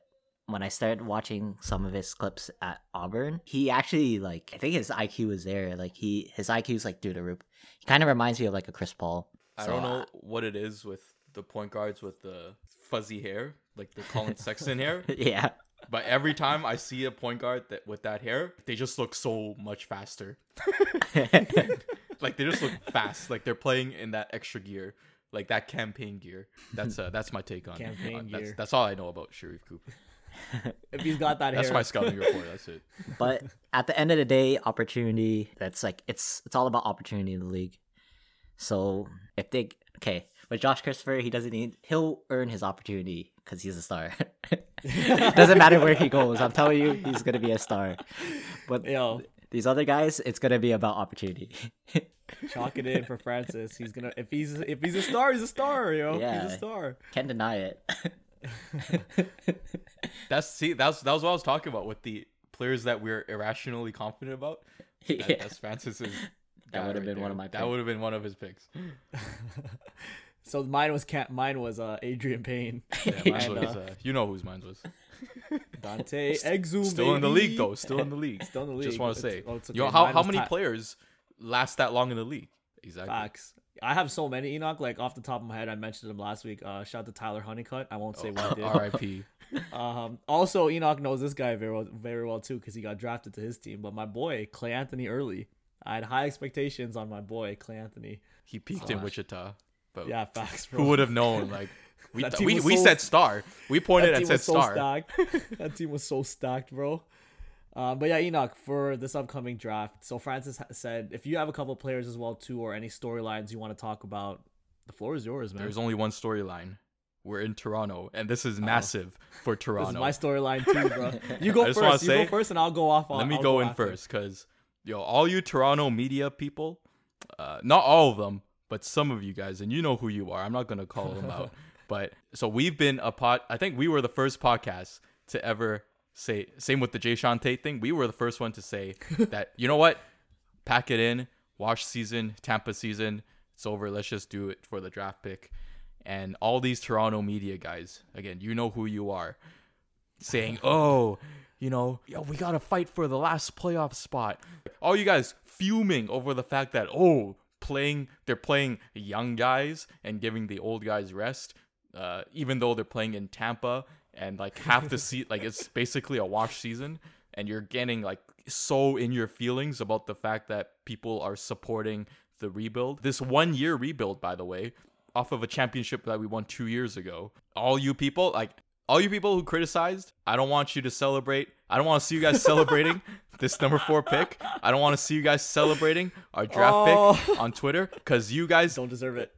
when I started watching some of his clips at Auburn, he actually like I think his IQ was there. Like he his IQ is like through the roof. He kind of reminds me of like a Chris Paul I So, don't know uh, what it is with the point guards with the fuzzy hair, like the Collin Sexton hair. *laughs* yeah. But every time I see a point guard that with that hair, they just look so much faster. *laughs* Like they just look fast. Like they're playing in that extra gear, like that campaign gear. That's uh, that's my take on Campaign on- That's, gear. that's all I know about Sharife Cooper. *laughs* If he's got that That's hair. my scouting report. That's it. but at the end of the day, opportunity. That's like it's it's all about opportunity in the league. So if they okay with Josh Christopher, he doesn't need he'll earn his opportunity because he's a star. *laughs* doesn't matter where he goes. I'm telling you, he's gonna be a star. But Yo, these other guys, it's gonna be about opportunity. *laughs* chalk it in for Francis. He's gonna if he's if he's a star, he's a star. Yo, he's Yeah. a star. Can't deny it. *laughs* That's see. That's that was what I was talking about with the players that we're irrationally confident about. That, yeah. That's Francis's. That would've right been one of my That would have been one of his picks. So mine was cat. Mine was uh Adreian Payne. *laughs* Yeah, mine And, was, uh, uh, you know whose mine was. *laughs* Dante *laughs* Exum. Still in the league though. Still in the league. Still in the league. Just want to say, oh, it's you know, okay. how Mine how many Ty- players last that long in the league? Exactly. Facts. I have so many Enoch. Like off the top of my head, I mentioned him last week. Uh, shout out to Tyler Honeycutt. I won't say Oh, what he did. R.I.P. Um, also, Enoch knows this guy very well, very well too, because he got drafted to his team. But my boy Cleanthony Early, I had high expectations on my boy Cleanthony. He peaked in Wichita. But Yeah, facts. Bro. who would have known? Like *laughs* we th- we, we so- said star. We pointed that and team said was so star. stacked. *laughs* that team was so stacked, bro. Um, but yeah, Enoch for this upcoming draft. So Francis said, if you have a couple players as well too, or any storylines you want to talk about, the floor is yours, man. There's only one storyline. We're in Toronto, and this is massive for *laughs* This Toronto. is my storyline too, bro. You go first. You go first, and I'll go off. On, Let me I'll go, in after. first, cause yo, all you Toronto media people, uh, not all of them, but some of you guys, and you know who you are. I'm not gonna call them out, *laughs* but so we've been a pot. I think we were the first podcast to ever say. Same with the Jae'Sean Tate thing. We were the first one to say *laughs* that you know what, pack it in, wash season, Tampa season, it's over. Let's just do it for the draft pick. And all these Toronto media guys, again, you know who you are, saying, *laughs* "Oh, you know, yo, we gotta fight for the last playoff spot." All you guys fuming over the fact that oh, playing they're playing young guys and giving the old guys rest, uh, even though they're playing in Tampa and like half the seat, like it's basically a wash season, and you're getting like so in your feelings about the fact that people are supporting the rebuild. This one year rebuild, by the way, off of a championship that we won two years ago. All you people, like all you people who criticized, I don't want you to celebrate. I don't want to see you guys celebrating *laughs* this number four pick. I don't want to see you guys celebrating our draft Oh. pick on Twitter because you guys, Don't deserve it.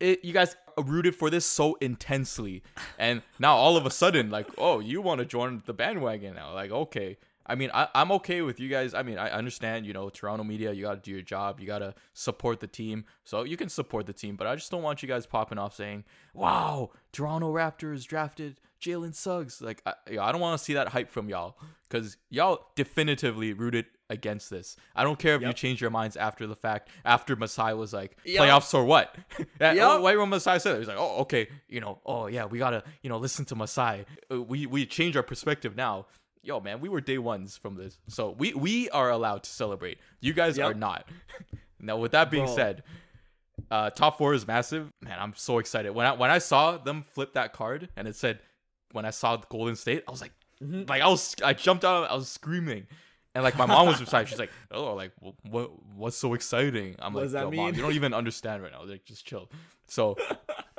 it, you guys rooted for this so intensely, and now all of a sudden, like, oh, you want to join the bandwagon now? Like, okay. I mean, I, I'm okay with you guys. I mean, I understand, you know, Toronto media, you got to do your job. You got to support the team. So you can support the team, but I just don't want you guys popping off saying, wow, Toronto Raptors drafted Jalen Suggs. Like, I, I don't want to see that hype from y'all because y'all definitively rooted against this. I don't care if you change your minds after the fact, after Masai was like, Yep. playoffs or what? *laughs* yeah, Yep. oh, why when Masai said that? He's like, oh, okay, you know, oh, yeah, we got to, you know, listen to Masai. Uh, We, we change our perspective now yo man we were day ones from this. So we we are allowed to celebrate. You guys Yep. are not. *laughs* Now with that being Bro. said uh top four is massive. Man i'm so excited. When i when i saw them flip that card and it said when i saw golden state i was like Mhm. like i was i jumped out i was screaming. And like my mom was beside. She's like oh like what what's so exciting? I'm What like Yo, mom you don't even understand right now. Like just chill. So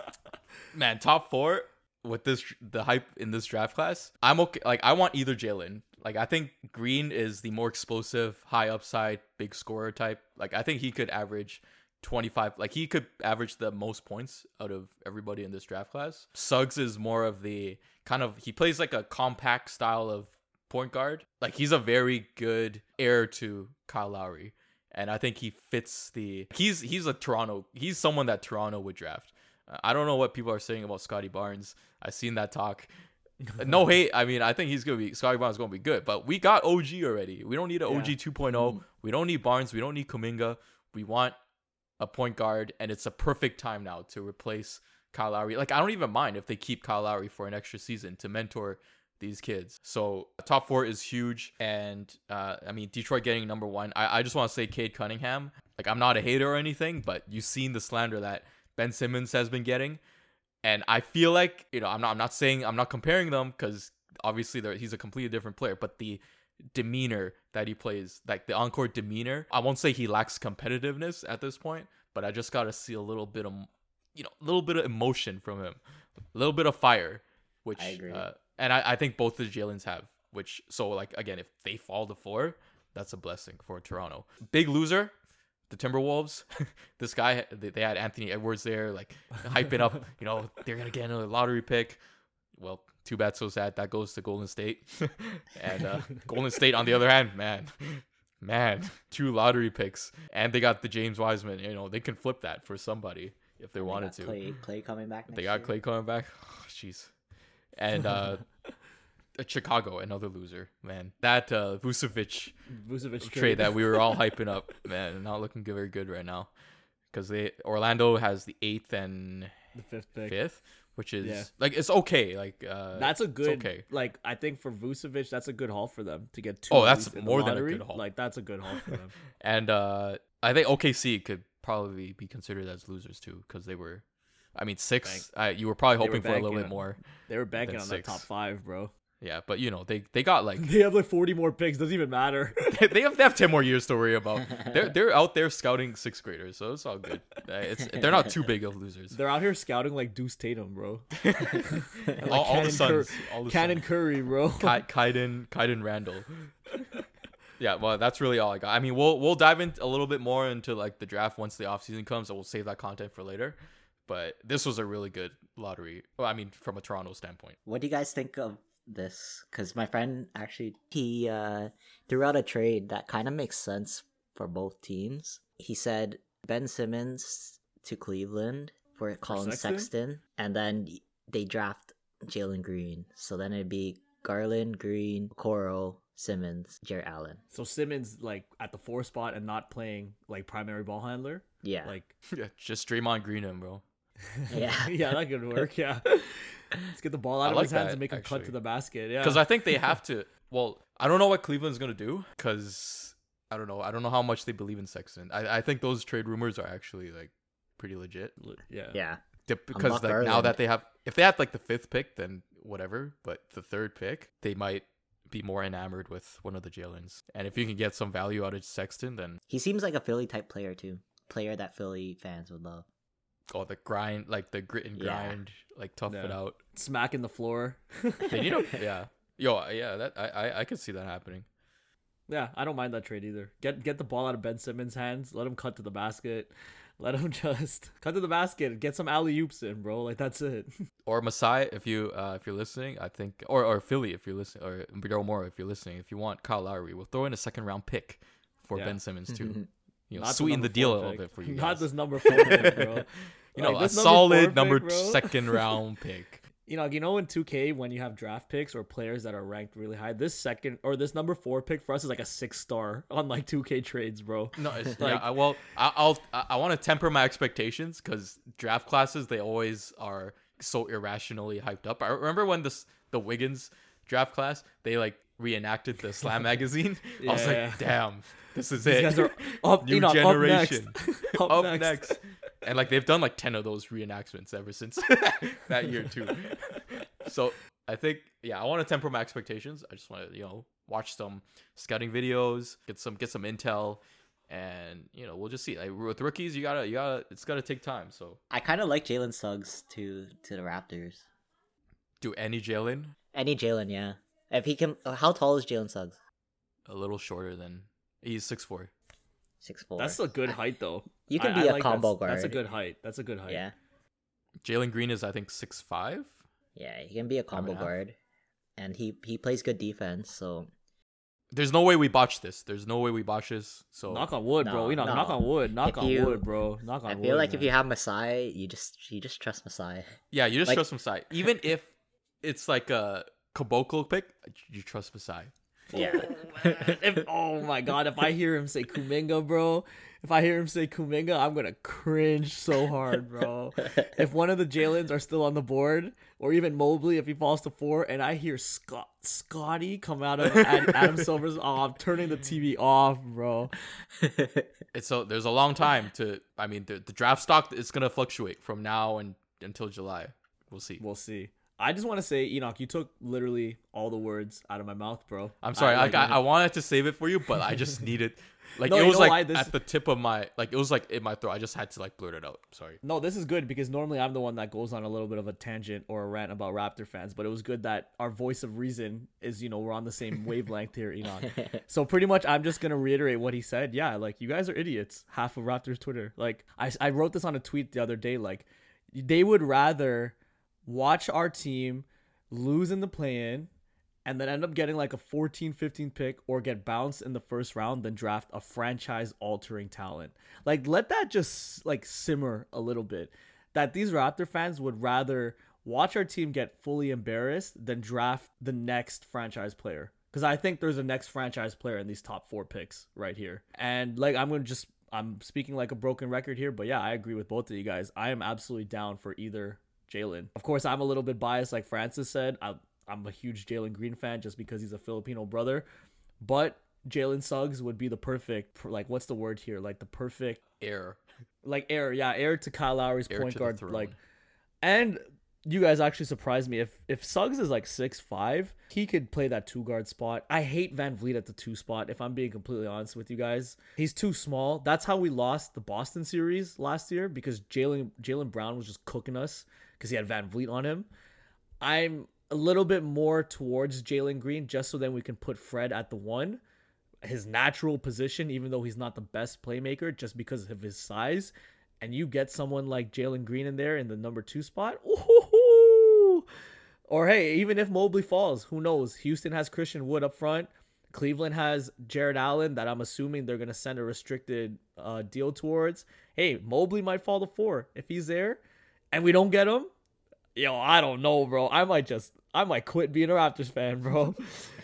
*laughs* man, top four with this the hype in this draft class. I'm okay. Like I want either Jalen. Like I think Green is the more explosive, high upside, big scorer type. Like I think he could average 25. Like he could average the most points out of everybody in this draft class. Suggs is more of the kind of he plays like a compact style of point guard. Like he's a very good heir to Kyle Lowry. And I think he fits the he's he's a Toronto he's someone that Toronto would draft. I don't know what people are saying about Scottie Barnes. I've seen that talk. *laughs* no hate. I mean, I think he's gonna be Scottie Barnes is gonna be good, but we got OG already. We don't need an OG Yeah. 2.0. We don't need Barnes. We don't need Kuminga. We want a point guard, and it's a perfect time now to replace Kyle Lowry. Like I don't even mind if they keep Kyle Lowry for an extra season to mentor these kids. So top four is huge, and uh, I mean Detroit getting number one. I, I just want to say Cade Cunningham. Like I'm not a hater or anything, but you've seen the slander that Ben Simmons has been getting. And I feel like, you know, I'm not I'm not saying I'm not comparing them cuz obviously they're- he's a completely different player, but the demeanor that he plays, like the encore demeanor, I won't say he lacks competitiveness at this point, but I just got to see a little bit of you know, a little bit of emotion from him. A little bit of fire, which I agree. Uh, and I, I think both the Jalen's have, which so like again, if they fall to four, that's a blessing for Toronto. Big loser, the Timberwolves. *laughs* this guy, they, they had Anthony Edwards there, like hyping up. *laughs* You know, they're gonna get another lottery pick. Well, too bad, so sad. That goes to Golden State, *laughs* and uh, Golden State on the other hand, man, man, two lottery picks, and they got the James Wiseman. You know, they can flip that for somebody if they They wanted got to. Clay, Clay coming back. They got year. Clay coming back. *sighs* Jeez. and uh Chicago, another loser, man. That uh Vucevic Vucevic trade that we were all *laughs* hyping up, man, not looking good, very good right now. Because they Orlando has the eighth and the fifth pick. fifth, which is Yeah. like it's okay. Like uh That's a good okay. like I think for Vucevic that's a good haul for them to get two. Oh, that's least in the more than a good haul. Like that's a good haul for them. *laughs* And uh I think OKC could probably be considered as losers too, because they were I mean six. Uh, you were probably They were hoping for a little bit on- more. They were banking on that six. top five, bro. Yeah, but you know they they got like *laughs* They have like 40 more picks. Doesn't even matter. *laughs* they have they have ten more years to worry about. *laughs* They're they're out there scouting sixth graders, so it's all good. Uh, It's they're not too big of losers. They're out here scouting like Deuce Tatum, bro. all, all the Cannon sons, Cur- all the Cannon sons. Curry, bro. Kai, Kaiden Kaiden Randall. Yeah, well, that's really all I got. I mean, we'll we'll dive in a little bit more into like the draft once the offseason comes, and we'll save that content for later. But this was a really good lottery. Well, I mean, from a Toronto standpoint. What do you guys think of this? Because my friend actually he uh, threw out a trade that kind of makes sense for both teams. He said Ben Simmons to Cleveland for Collin Sexton? Sexton, and then they draft Jalen Green. So then it'd be Garland, Green, Coral, Simmons, Jarrett Allen. So Simmons like at the four spot and not playing like primary ball handler. Yeah, Like *laughs* Yeah, just Draymond Green him, bro. *laughs* yeah, *laughs* yeah, that could work. Yeah. Let's get the ball out I of like his hands that, and make him cut to the basket. Yeah. Because I think they have *laughs* to. Well, I don't know what Cleveland's gonna do. Because I don't know. I don't know how much they believe in Sexton. I, I think those trade rumors are actually like pretty legit. yeah. yeah. Dep- Because Buck like now that they have, if they had like the fifth pick, then whatever. But the third pick, they might be more enamored with one of the Jalen's. And if you can get some value out of Sexton, then He seems like a Philly type player too. Player that Philly fans would love. Oh, the grind, like the grit and Yeah. grind, like tough it out. Smacking the floor. They need a yeah. Yo, yeah, that I, I I could see that happening. Yeah, I don't mind that trade either. Get get the ball out of Ben Simmons' hands. Let him cut to the basket. *laughs* Let him *laughs* just cut to the basket and get some alley oops in, bro. Like that's it. *laughs* or Masai if you uh if you're listening I think or or Philly if you're listening or Daryl Morey if you're listening if you want Kyle Lowry we'll throw in a second round pick for Yeah. Ben Simmons too you know Not sweeten the number deal a little bit for you Not guys this number four pick, bro. *laughs* you know Like, a number solid number pick, bro. second *laughs* round pick You know, you know in 2K when you have draft picks or players that are ranked really high, this second or this number four pick for us is like a six star on like 2K trades, bro. no it's, *laughs* Like- yeah I, well I, I'll I, I want to temper my expectations because draft classes they always are so irrationally hyped up I remember when this the Wiggins draft class they like reenacted the Slam *laughs* magazine I was Yeah. like damn this is These it guys are up, *laughs* New you know, generation. up next. *laughs* up, up next. next. And like they've done like 10 of those reenactments ever since that year too. So I think yeah, I want to temper my expectations. I just want to, you know, watch some scouting videos, get some get some intel and you know, we'll just see. Like with rookies, you got to you got to it's got to take time. So I kind of like Jalen Suggs to to the Raptors. do any Jalen Any Jalen, yeah. If he can, how tall is Jalen Suggs? a little shorter than he's six four. Six four. That's a good height though. You can I- be I a like combo that's, guard. That's a good height. That's a good height. Yeah, Jalen Green is I think six five. yeah. He can be a combo and a half. guard, and he he plays good defense. So There's no way we botch this. There's no way we botch this. So Knock on wood, bro. No, You know, knock no. on wood. Knock If on you- wood, bro. Knock on wood. I wood. feel like if you have Masai, you just you just trust Masai. Yeah, you just Like- trust Masai. Even if it's like a Caboclo pick, you trust Masai. Yeah. Oh, if, oh my god, if I hear him say Kuminga, bro, if I hear him say Kuminga, I'm gonna cringe so hard, bro. if one of the Jalen's are still on the board, or even Mobley, if he falls to four, and I hear Scott Scottie come out of Adam Silver's, oh, I'm turning the TV off, bro. *laughs* It's so there's a long time to. I mean, the, the draft stock is gonna fluctuate from now and until July. We'll see. We'll see. I just want to say, Enoch, you took literally all the words out of my mouth, bro. I'm sorry. I, like, I, I wanted to save it for you, but I just needed. *laughs* Like No, it was like why? This- at the tip of my like it was like in my throat. I just had to like blurt it out. Sorry. No, this is good because normally I'm the one that goes on a little bit of a tangent or a rant about Raptor fans, but it was good that our voice of reason is, you know, we're on the same wavelength here, Enoch. *laughs* so pretty much I'm just gonna reiterate what he said. Yeah, like you guys are idiots. Half of Raptors Twitter. Like I, I wrote this on a tweet the other day. Like they would rather watch our team lose in the play-in and then end up getting like a 14 15 pick or get bounced in the first round then draft a franchise altering talent. Like let that just like simmer a little bit. That these raptor fans would rather watch our team get fully embarrassed than draft the next franchise player. Because i think there's a next franchise player in these top four picks right here. And like i'm gonna just i'm speaking like a broken record here but yeah i agree with both of you guys. I am absolutely down for either Jalen. Of course, I'm a little bit biased, like Francis said. I, I'm a huge Jalen Green fan just because he's a Filipino brother. But Jalen Suggs would be the perfect, like, what's the word here? Like the perfect, Air. like heir, yeah, heir to Kyle Lowry's Heir point guard. Like, and you guys actually surprised me. If if Suggs is like six five, he could play that two guard spot. I hate VanVleet at the two spot. If I'm being completely honest with you guys, he's too small. That's how we lost the Boston series last year because Jalen Jalen Brown was just cooking us because he had VanVleet on him. I'm a little bit more towards Jalen Green just so then we can put Fred at the one, his natural position, even though he's not the best playmaker, just because of his size. And you get someone like Jalen Green in there in the number two spot. Ooh. Or hey, even if Mobley falls, who knows? Houston has Christian Wood up front. Cleveland has Jarrett Allen that I'm assuming they're gonna send a restricted uh, deal towards. Hey, Mobley might fall to four if he's there, and we don't get him. Yo, I don't know, bro. I might just, I might quit being a Raptors fan, bro.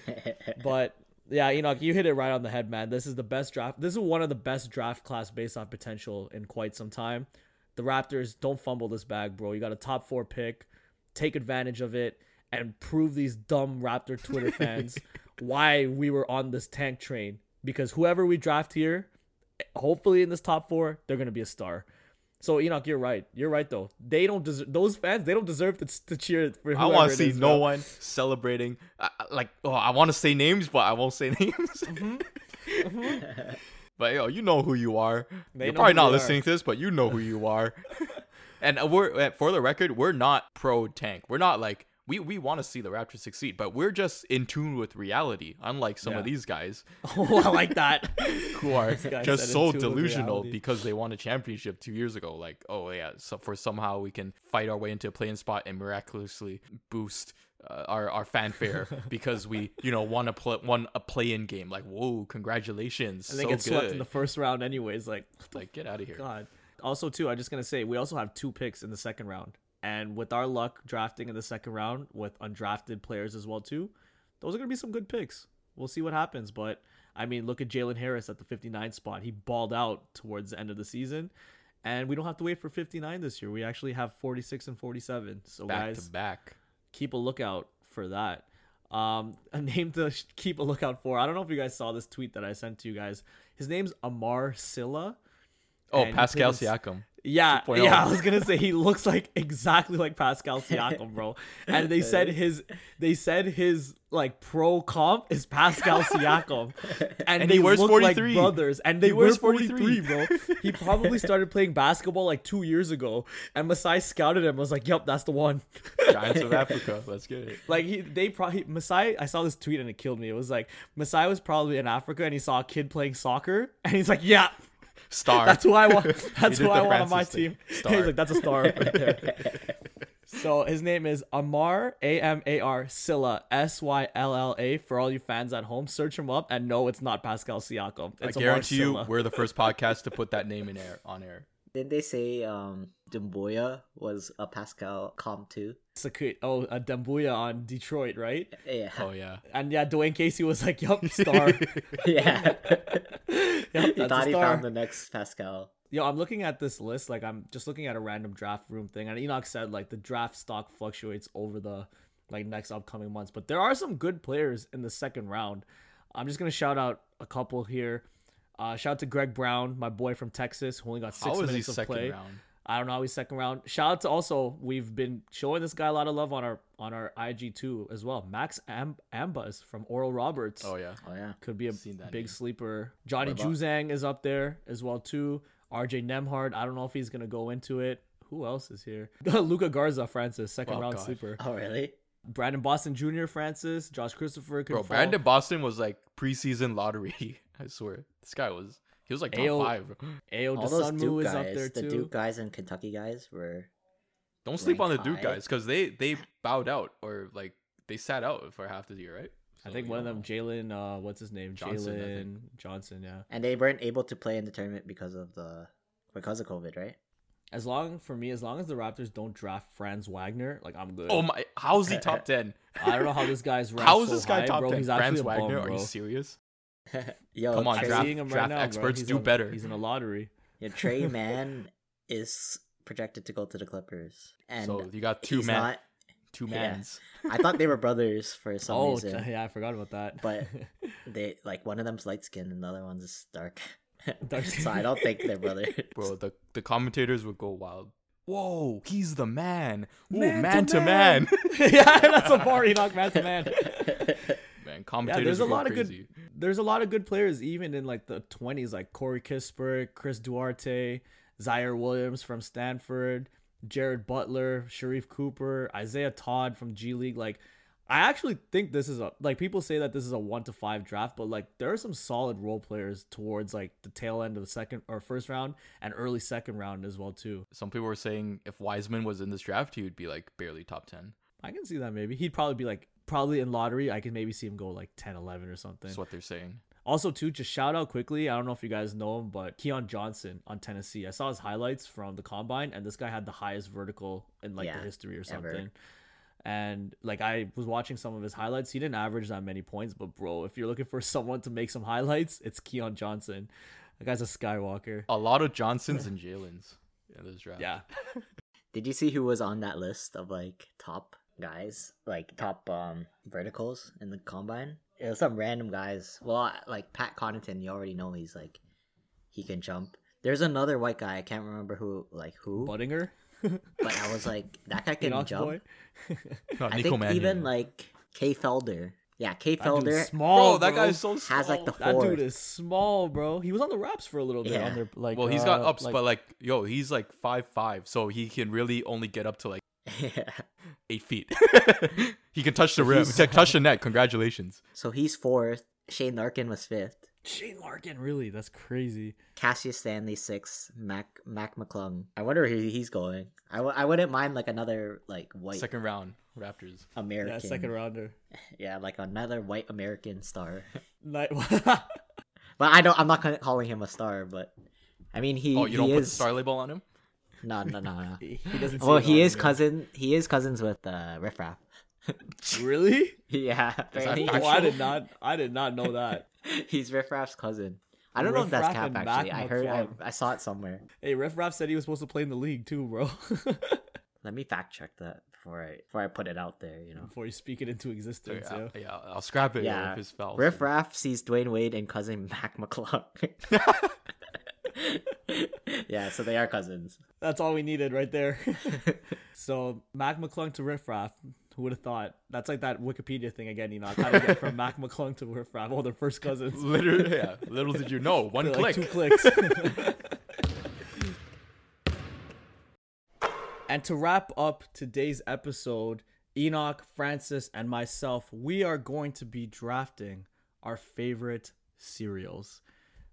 *laughs* but yeah, Enoch, you hit it right on the head, man. This is the best draft. This is one of the best draft class based off potential in quite some time. The Raptors don't fumble this bag, bro. You got a top four pick. Take advantage of it and prove these dumb Raptor Twitter *laughs* fans why we were on this tank train. Because whoever we draft here, hopefully in this top four, they're gonna be a star. So Enoch, you're right. You're right though. They don't deserve those fans. They don't deserve to, to cheer for. I want to see is, no bro. one celebrating. Uh, like, oh, I want to say names, but I won't say *laughs* names. *laughs* but yo, you know who you are. They You're probably not they are. listening to this, but you know who you are. *laughs* and uh, we're uh, for the record, we're not pro tank. We're not like we we want to see the Raptors succeed, but we're just in tune with reality. Unlike some Yeah. of these guys *laughs* oh, I like that. *laughs* who are just so in delusional because they won a championship two years ago. Like, oh yeah, so for somehow we can fight our way into a playing spot and miraculously boost uh, our our fanfare *laughs* because we you know won a pl- won a play-in game. Like, whoa, congratulations! And they so get swept good. in the first round, anyways. Like, like, get out of here. God. Also, too, I'm just gonna say we also have two picks in the second round, and with our luck drafting in the second round with undrafted players as well too, those are gonna be some good picks. We'll see what happens, but I mean, look at Jalen Harris at the 59 spot. He balled out towards the end of the season, and we don't have to wait for 59 this year. We actually have 46 and 47. So Back guys, to back. keep a lookout for that. Um, *laughs* a name to keep a lookout for. I don't know if you guys saw this tweet that I sent to you guys. His name's Amar Sylla. Oh, Pascal in- Siakam. Yeah, 2.0. yeah. I was oh. gonna say he looks like *laughs* exactly like Pascal Siakam, bro. And they said his, they said his like pro comp is Pascal *laughs* Siakam, and, And they he wears look like 43. brothers. And they He wears 43, 43. bro. He probably *laughs* started playing basketball like two years ago, and Masai scouted him. and Was like, "Yep, that's the one." Giants of Africa. Let's get it. Like he, they probably Masai. I saw this tweet and it killed me. It was like Masai was probably in Africa and he saw a kid playing soccer, and he's like, "Yeah, Star. that's who I want. *laughs* That's who I want on my Francis team." Star. *laughs* He's like, "That's a star." right there. *laughs* so his name is Amar A M A R Sylla S Y L L A. For all you fans at home, search him up and no, it's not Pascal Siakam. I It's Amar guarantee you, Sylla. we're the first podcast to put that name in air on air. Didn't they say um Doumbouya was a Pascal comp too. Saku- oh, uh, Dembuya on Detroit, right? Yeah. Oh yeah. And yeah, Dwane Casey was like, "Yup, *laughs* star." yeah. Yep, *laughs* he that's a thought he found the next Pascal. Yo, I'm looking at this list. Like, I'm just looking at a random draft room thing, and Enoch said like the draft stock fluctuates over the like next upcoming months, but there are some good players in the second round. I'm just gonna shout out a couple here. Uh, shout out to Greg Brown, my boy from Texas, who only got six How is he minutes of second play. round? I don't know how he's second round. Shout out to also we've been showing this guy a lot of love on our on our IG too as well. Max Am- Abmas from Oral Roberts Oh yeah. Oh yeah. could be a big name. sleeper. Johnny What Juzang is up there as well too. RJ Nembhard. I don't know if he's gonna go into it. Who else is here? *laughs* Luka Garza, Francis, second Oh, round God. sleeper. Oh really? Brandon Boston Jr., Francis, Josh Christopher. Could Bro, fall. Brandon Boston was like preseason lottery. *laughs* I swear. This guy was he was like top Ayo. five. Ayo All those Dosunmu Duke is guys, up there the. Duke guys and Kentucky guys were. Don't sleep on the Duke high. guys because they they bowed out or like they sat out for half the year, right? I think you one of them, Jalen. Uh, what's his name? Johnson, Jalen Johnson. Yeah. And they weren't able to play in the tournament because of the because of COVID, right? As long for me, as long as the Raptors don't draft Franz Wagner, like I'm good. Oh my! How's he top *laughs* ten? I don't know how this guy's *laughs* ranked How is so this guy high, top bro. ten? He's Franz actually Wagner? bum, Are you serious? *laughs* Yo, Come on, Trey, draft- Seeing him draft right now, experts do a- better. He's in a lottery. yeah, Tre *laughs* Mann is projected to go to the Clippers, and so you got two he's man, not. two yeah. I thought they were *laughs* brothers for some oh, reason. yeah, I forgot about that. But- They like one of them's light skinned and the other one's dark. Dark so I don't think they're brothers. Bro, the the commentators would go wild. Whoa, he's the man. Ooh, Man man, to to man. yeah, that's a bar Enoch man to man. Man, Yeah, there's a lot of good. There's a lot of good players even in like the 20s, like Corey Kispert, Chris Duarte, Ziaire Williams from Stanford, Jared Butler, Sharife Cooper, Isaiah Todd from G League. Like, I actually think this is a like people say that this is a one to five draft, but like there are some solid role players towards like the tail end of the second or first round and early second round as well too. Some people were saying if Wiseman was in this draft, he would be like barely top ten. I can see that maybe he'd probably be like probably in lottery. I can maybe see him go like 10, 11 or something. That's what they're saying. Also, too, just shout out quickly. I don't know if you guys know him, but Keon Johnson on Tennessee. I saw his highlights from the combine, and this guy had the highest vertical in like Yeah, the history or ever. something. And like I was watching some of his highlights, he didn't average that many points. But bro, if you're looking for *laughs* someone to make some highlights, it's Keon Johnson. That guy's a Skywalker. A lot of Johnsons and Jalen's in this draft. Yeah, *laughs* Did you see who was on that list of like top guys, like top um verticals in the combine? It was some random guys. Well, like Pat Connaughton, you already know he's like he can jump. There's another white guy. I can't remember who, like who, Buttinger, *laughs* but I was like, that guy can jump. boy. *laughs* I think Mannion. even like Kay Felder. Yeah, Kay That Felder. small. bro, that bro. guy's so small. has, like, the four. That dude is small, bro. He was on the Raps for a little bit. Yeah. On their, like, well, he's got uh, ups, like- but like, yo, he's like five five, so he can really only get up to like yeah. eight feet. *laughs* he can touch the rim, he's- t- touch the *laughs* net. Congratulations. So he's fourth. Shane Larkin was fifth. Shane Larkin. Really, that's crazy. Cassius Stanley six. Mac Mac McClung. I wonder who he's going. I, w- I wouldn't mind like another like white Second round, Raptors. American. Yeah, second rounder. *laughs* Yeah, like another white American star. Like, but I don't. I'm not calling him a star. But I mean, he. Oh, you he don't put the star label on him? No, no, no, no. *laughs* he doesn't. see well, he is cousin. He is cousins with uh, Riff Raff. *laughs* Really? yeah, Is that Oh, I did not. I did not know that. *laughs* he's Riff Raff's cousin. I don't know if that's Raff cap and Mac actually. I heard. I, I saw it somewhere. Hey, Riff Raff said he was supposed to play in the league too, bro. Let me fact check that before I before I put it out there. You know. Before you speak it into existence, yeah, yeah. yeah, I'll scrap it Yeah, if it's foul. Riff Raff sees Dwyane Wade and cousin Mac McClung. *laughs* yeah, so they are cousins. That's all we needed right there. *laughs* so Mac McClung to Riff Raff. Who would have thought? That's like that Wikipedia thing again, you know. How to get from Mac McClung to Riff Raff? Oh, they're first cousins. *laughs* Literally, yeah. Little did you know, one They're click. like two clicks. and to wrap up today's episode, Enoch, Francis, and myself, we are going to be drafting our favorite cereals.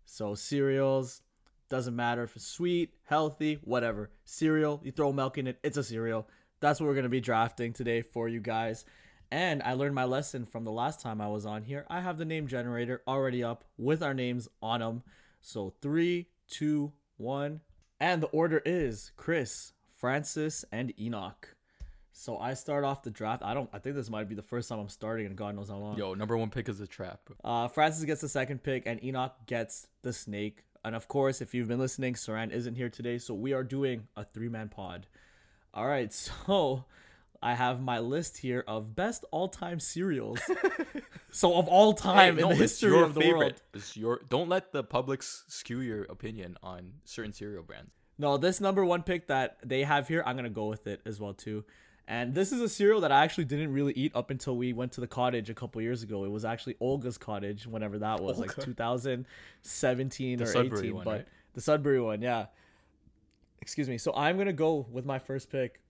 So cereals doesn't matter if it's sweet, healthy, whatever. Cereal, you throw milk in it, it's a cereal. That's what we're going to be drafting today for you guys. And I learned my lesson from the last time I was on here. I have the name generator already up with our names on them. So three, two, one. And the order is Chris, Francis, and Enoch. So I start off the draft. I don't. I think this might be the first time I'm starting and God knows how long. Yo, number one pick is a trap. Uh, Francis gets the second pick, and Enoch gets the snake. And of course, if you've been listening, Saran isn't here today, so we are doing a three man pod. All right, *laughs* so I have my list here of best all time cereals. *laughs* so of all time Hey, in no, the history of the favorite. world. It's your. Don't let the public skew your opinion on certain cereal brands. No, this number one pick that they have here, I'm gonna go with it as well too. And this is a cereal that I actually didn't really eat up until we went to the cottage a couple years ago. It was actually Olga's cottage, whenever that was, like 2017 The or Sudbury 18. one, but right? the Sudbury one, yeah. Excuse me. So I'm gonna go with my first pick.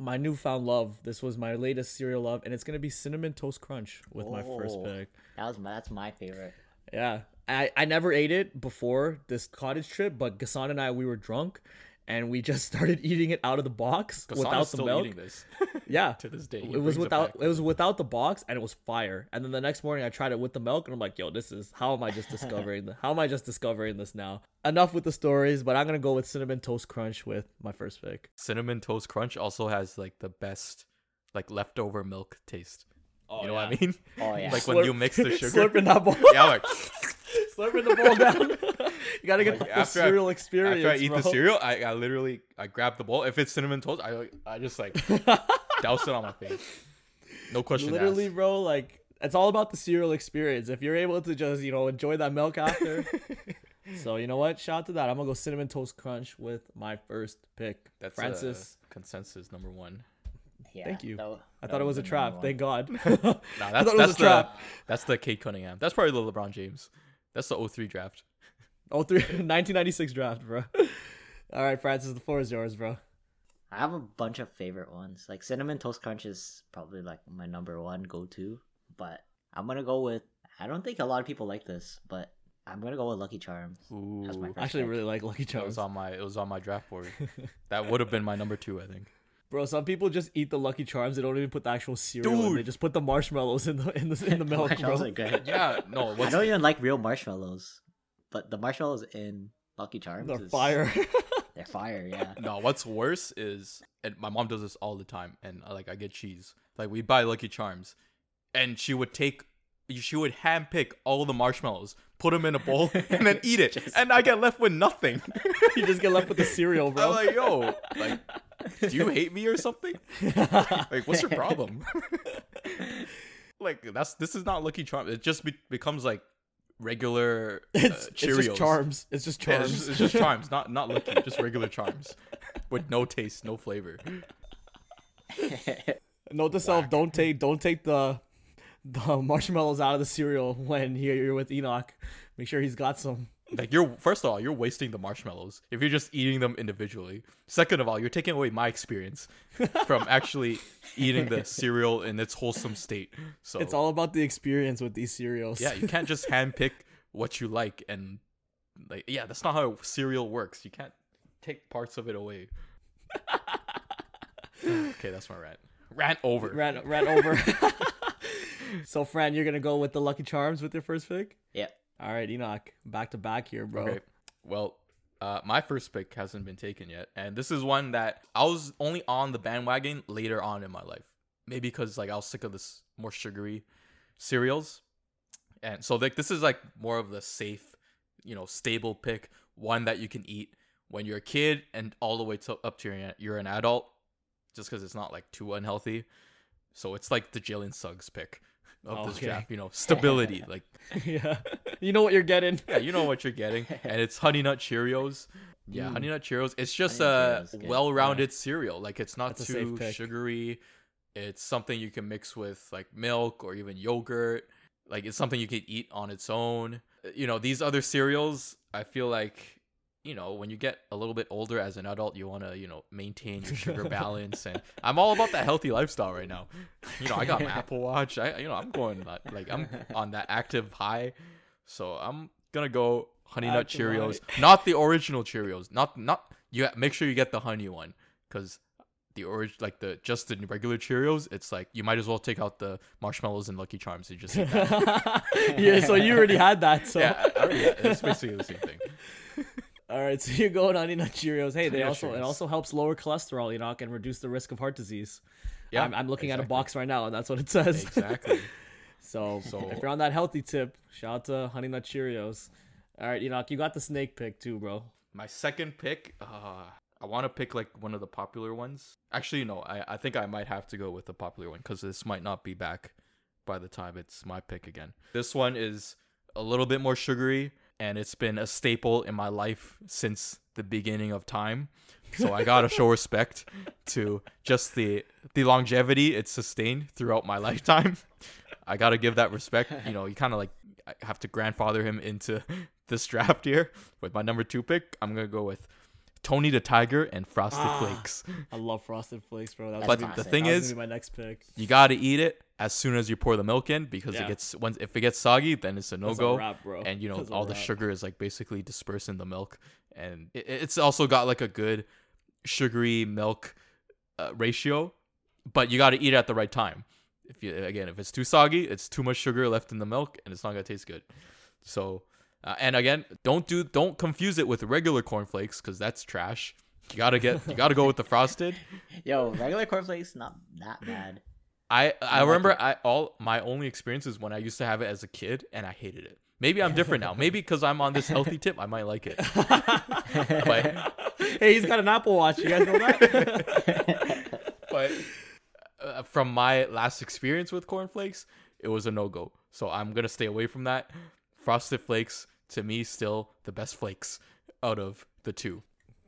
My newfound love. This was my latest cereal love, and it's gonna be cinnamon toast crunch with my first Oh. pick. That was my that's my favorite. Yeah. I, I never ate it before this cottage trip, but Gassan and I we were drunk and we just *laughs* started eating it out of the box without the still milk. eating this *laughs* Yeah. *laughs* to this day. It was without back. it was without the box and it was fire. And then the next morning I tried it with the milk and I'm like, yo, this is how am I just discovering the, how am I just discovering this now? Enough with the stories, but I'm gonna go with cinnamon toast crunch with my first pick. cinnamon toast crunch also has like the best like leftover milk taste. Oh, you know what I mean? Oh yeah. Like when you mix the sugar. slurping that bowl, yeah, like slurping the bowl down. You gotta get Like, the full after I- cereal experience. after I eat bro. the cereal, I, I literally I grab the bowl. If it's cinnamon toast, I I just like *laughs* douse it on my face. No question Literally, asked. bro, like it's all about the cereal experience. If you're able to just, you know, enjoy that milk after. *laughs* so you know what? Shout out to that. I'm gonna go cinnamon toast crunch with my first pick. That's Francis. uh, consensus number one. Yeah, Thank you. that I that thought it was a trap. number Thank God. *laughs* Nah, I that's thought it was that's a the trap. that's the Cade Cunningham. That's probably the LeBron James. That's the 03 draft. Oh, three, *laughs* 1996 draft, bro. All right, Francis, the floor is yours, bro. I have a bunch of favorite ones. Like cinnamon toast crunch is probably like my number one go to, but I'm gonna go with. I don't think a lot of people like this, but I'm gonna go with Lucky Charms. Ooh, That's my I actually pick. really like Lucky that Charms. was on my it was on my draft board. *laughs* that would have been my number two, I think. Bro, some people just eat the Lucky Charms. They don't even put the actual cereal. in. They just put the marshmallows in the in the in the *laughs* milk, Marshmallows bro. are good. Yeah, no, I don't even like real marshmallows, but the marshmallows in Lucky Charms They're is- fire. *laughs* They're fire, yeah. *laughs* No, what's worse is, and my mom does this all the time, and uh, like I get cheese. Like we buy Lucky Charms, and she would take, she would handpick all the marshmallows, put them in a bowl, *laughs* and then eat it, and I get left with nothing. you just get left with the cereal, bro. I'm like, yo, like, do you hate me or something? Like, what's your problem? like that's this is not Lucky Charms. It just be- becomes like regular uh, it's, it's just charms. It's just Yeah, charms. it's, just, it's just charms, *laughs* not not lucky, just regular charms, with no taste, no flavor. *laughs* Note to self: don't take don't take the the marshmallows out of the cereal when you're, you're with Enoch. Make sure he's got some. Like you're first of all, you're wasting the marshmallows if you're just eating them individually. Second of all, you're taking away my experience from actually eating the *laughs* cereal in its wholesome state. So It's all about the experience with these cereals. yeah, you can't just *laughs* handpick what you like and like yeah, that's not how cereal works. You can't take parts of it away. *laughs* okay, that's my rant. Rant over. Rant ran over. so, Fran, you're gonna go with the Lucky Charms with your first pick. yep. All right, Enoch, back to back here, bro. Okay. Well, uh, my first pick hasn't been taken yet, and this is one that I was only on the bandwagon later on in my life. Maybe because like I was sick of this more sugary cereals, and so like this is like more of the safe, you know, stable pick, one that you can eat when you're a kid and all the way to up to you're, you're an adult, just because it's not like too unhealthy. So it's like the Jalen Suggs pick of this Okay. draft, you know, *laughs* stability, like *laughs* yeah, you know what you're getting. *laughs* yeah, you know what you're getting, and it's Honey Nut Cheerios. Yeah, Mm. Honey Nut Cheerios. It's just Honey a well-rounded cereal. Like it's not That's too sugary. It's something you can mix with like milk or even yogurt. Like it's something you can eat on its own. You know, these other cereals, I feel like you know, when you get a little bit older as an adult, you want to, you know, maintain your sugar balance. And *laughs* I'm all about that healthy lifestyle right now. You know, I got my *laughs* Apple Watch. I, you know, I'm going like, I'm *laughs* on that active high. So I'm gonna go Honey Nut Active Cheerios, not the original Cheerios. Not not you. Make sure you get the honey one, because the orig like the just the regular Cheerios, it's like you might as well take out the marshmallows and Lucky Charms and just eat that. yeah, so you already had that. So yeah, already- it's basically the same thing. All right, *laughs* so you're going Honey Nut Cheerios. Hey, they Yeah, also it also helps lower cholesterol, you know, and reduce the risk of heart disease. Yeah, I'm, I'm looking at a box right now, and that's what it says. Exactly. *laughs* So, So- if you're on that healthy tip, shout out to Honey Nut Cheerios. All right, Enoch, you got the snake pick too, bro. My second pick, uh, I want to pick like one of the popular ones. Actually, no, I, I think I might have to go with the popular one because this might not be back by the time it's my pick again. This one is a little bit more sugary and it's been a staple in my life since the beginning of time. So I gotta show *laughs* respect to just the the longevity it's sustained throughout my lifetime. I gotta give that respect. You know, you kind of like have to grandfather him into *laughs* this draft here with my number two pick. I'm gonna go with Tony the Tiger and Frosted Ah. Flakes. I love Frosted Flakes, bro. That was But the thing was is- my next pick. You gotta eat it as soon as you pour the milk in because Yeah. it gets once if it gets soggy, then it's a no go. And you know That's all the sugar is like basically dispersed in the milk, and it, it's also got like a good sugary milk uh, ratio, but you gotta eat it at the right time. If you again, if it's too soggy, it's too much sugar left in the milk, and it's not gonna taste good. So, uh, and again, don't do don't confuse it with regular cornflakes because that's trash. You gotta get you gotta go with the frosted. *laughs* Yo, regular cornflakes not that bad. I I like remember it. I all my only experiences when I used to have it as a kid and I hated it. Maybe I'm different now. Maybe because I'm on this healthy tip, I might like it. *laughs* But *laughs* hey, he's got an Apple Watch. You guys know that? but uh, from my last experience with cornflakes, it was a no go. So I'm gonna stay away from that. Frosted Flakes to me still the best flakes out of the two.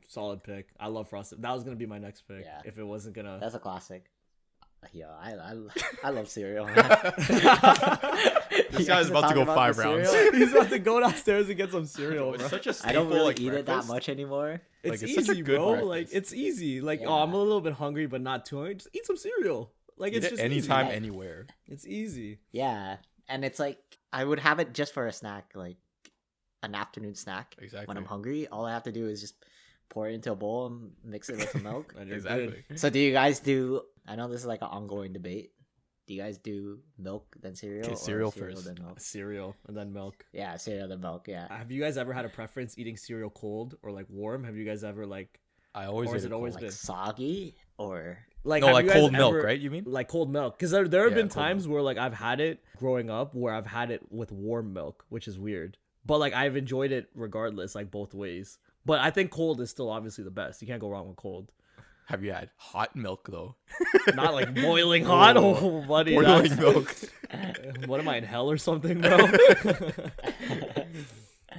Solid pick. I love Frosted. That was gonna be my next pick Yeah. if it wasn't gonna. That's a classic. Yo, I I, I love cereal. *laughs* *laughs* This guy's *laughs* about to go five rounds. he's about to go downstairs and get some cereal, It's bro. such a staple I don't really like eat it that much anymore. It's, like, it's such a easy, good bro. breakfast. Like it's easy. Like oh, I'm a little bit hungry, but not too hungry. Just eat some cereal. Like Eat it's it just anytime, Easy. anywhere. It's easy. Yeah, and it's like I would have it just for a snack, like an afternoon snack. Exactly. When I'm hungry, all I have to do is just pour it into a bowl and mix it with some milk. *laughs* Exactly. so, do you guys do? I know this is like an ongoing debate. Do you guys do milk then cereal? Okay, or cereal first. then milk? Cereal and then milk. Yeah, cereal then milk. Yeah. Have you guys ever had a preference eating cereal cold or like warm? Have you guys ever like I always Or is it it always like been- soggy or like no, like you guys cold milk, ever- right? You mean? Like cold milk, because there there have Yeah, been cold times where like I've had it growing up where I've had it with warm milk, which is weird. But like I've enjoyed it regardless, like both ways. But I think cold is still obviously the best. You can't go wrong with cold. Have you had hot milk though? *laughs* Not like boiling hot. Oh, buddy, Boiling milk. *laughs* what am I in hell or something, bro? *laughs*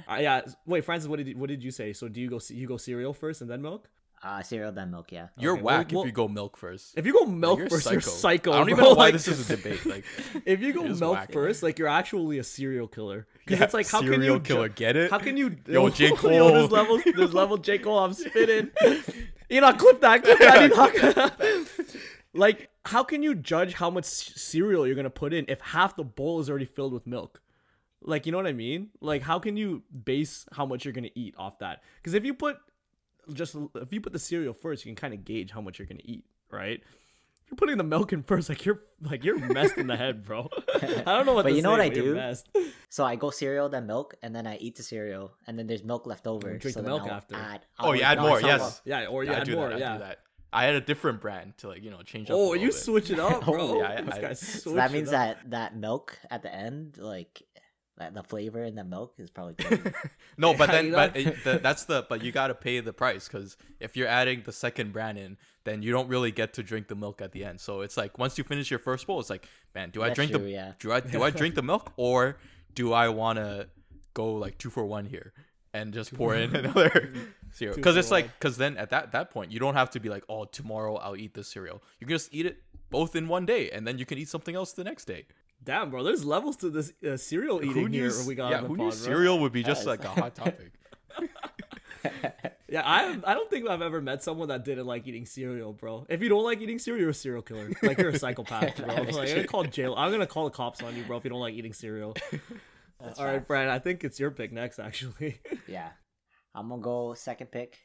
Uh, yeah. Wait, Francis, what did you, what did you say? So do you go you go cereal first and then milk? Uh, cereal then milk? Yeah. You're Okay, whack well- if you go milk first. If you go milk you're first, you're psycho. I don't *laughs* even bro. know why Like, this is a debate. Like, *laughs* If you go milk whack. first, like you're actually a serial killer. Because yeah, it's like how can serial you killer? Get it? How can you Yo, *laughs* J. Yo, Cole. there's level there's level J. Cole, I'm spitting. Enoch, clip that, clip that, Enoch. like, how can you judge how much cereal you're gonna put in if half the bowl is already filled with milk? Like, you know what I mean? Like, how can you base how much you're gonna eat off that? Because if you put just if you put the cereal first, you can kind of gauge how much you're gonna eat, right? If you're putting the milk in first, like you're like you're messed in the head, bro. *laughs* I don't know what. But to you know say, what I do? messed. So I go cereal then milk, and then I eat the cereal, and then there's milk left over. drink so the milk I'll after. Add, Oh, you I'll- add no, more, it's not yes. Yeah, or you Yeah, I add do more. that. I yeah. do that. I had a different brand to like you know change up. Oh, little you bit. switch it up, *laughs* oh, bro. Oh, yeah, I- this I- guy *laughs* so So that means up. that that milk at the end, like that the flavor in the milk, is probably *laughs* good. no, but *laughs* then but it, the, that's the but you got to pay the price because if you're adding the second brand in, then you don't really get to drink the milk at the end. So it's like once you finish your first bowl, it's like, man, do I drink true, the yeah. do I do I *laughs* drink the milk or do I want to go like two for one here and just pour in another cereal? Because it's like because then at that that point you don't have to be like, oh, tomorrow I'll eat this cereal. You can just eat it both in one day, and then you can eat something else the next day. Damn, bro. There's levels to this uh, cereal eating here. We got yeah, on the who pod, knew bro. cereal would be just like a hot topic? *laughs* *laughs* Yeah, I I don't think I've ever met someone that didn't like eating cereal, bro. If you don't like eating cereal, you're a serial killer. Like you're a psychopath, bro. That is *laughs* Like, I'm gonna call jail. I'm gonna call the cops on you, bro, if you don't like eating cereal. That's All right, facts. Brad. I think it's your pick next, actually. Yeah, I'm gonna go second pick.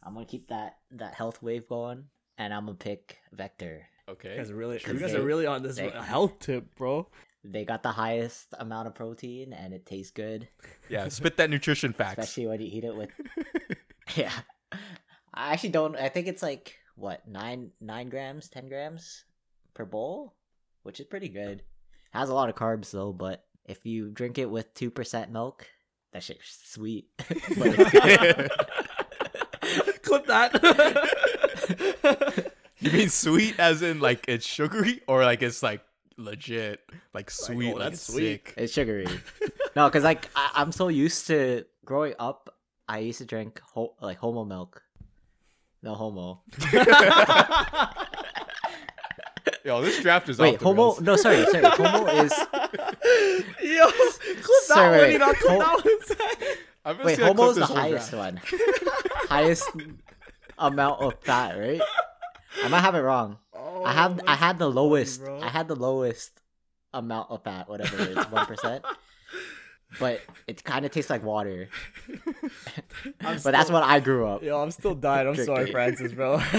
I'm gonna keep that that health wave going, and I'm gonna pick Vector. You Okay. guys are really, you guys they- are really on this they- health tip, bro. they got the highest amount of protein and it tastes good, Yeah, spit that nutrition *laughs* facts. especially when you eat it with. *laughs* yeah, I actually don't. I think it's like what nine nine grams, ten grams per bowl, which is pretty good. Has a lot of carbs though, but if you drink it with two percent milk, that shit's sweet. *laughs* but it's good. Clip that. You mean sweet as in like it's sugary or like it's like legit like sweet oh, like that's it's sweet. sick? It's sugary. *laughs* no, because like I- I'm so used to growing up. I used to drink ho- like homo milk. No homo. *laughs* Yo, this draft is Wait, off the homo? rails. No, sorry, sorry. *laughs* Homo is Yo, clip that Sorry, one. wait. You know, clip Ho- that one. I'm wait. see I clip Homo is the highest draft. one. highest amount of fat, right? I might have it wrong. I oh have I had the lowest. bro. I had the lowest amount of fat, whatever it is, *laughs* one percent. But it kind of tastes like water. *laughs* But that's still- what I grew up. Yo, I'm still dying. I'm sorry, Francis, bro. *laughs*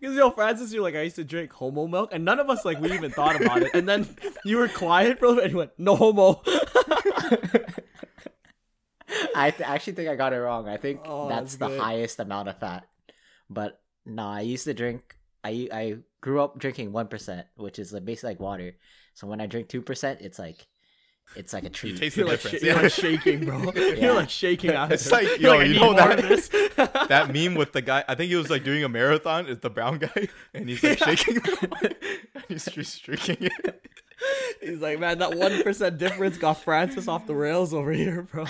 Because yo, Francis, you're like, I used to drink homo milk, and none of us like we even thought about it. And then you were quiet bro, and you went, no homo. I th- actually think I got it wrong. I think Oh, that's that's the highest amount of fat. But no, I used to drink. I I grew up drinking one percent, which is like basically like water. So when I drink two percent, it's like it's like a You treat. taste You're the like, difference. sh- you're like *laughs* shaking, bro. Yeah. You're like shaking after. It's like, yo, I you know that- this. *laughs* that meme with the guy, I think he was like doing a marathon. Is the brown guy, and he's like *laughs* Yeah. shaking, and he's just drinking it. He's like, man, that one percent difference got Francis off the rails over here, bro.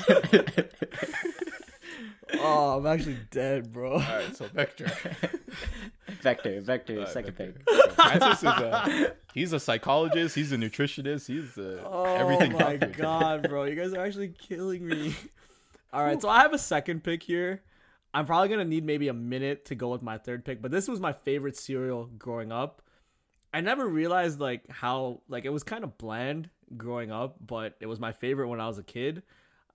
Oh, I'm actually dead, bro. All right, so Vector. *laughs* Vector, Vector, Uh, second Vector. pick. So Francis is a he's a psychologist. He's a nutritionist. He's a Oh everything. my doctor. god, bro. You guys are actually killing me. *laughs* All right, so I have a second pick here. I'm probably going to need maybe a minute to go with my third pick, but this was my favorite cereal growing up. I never realized like how like it was kind of bland growing up, but it was my favorite when I was a kid.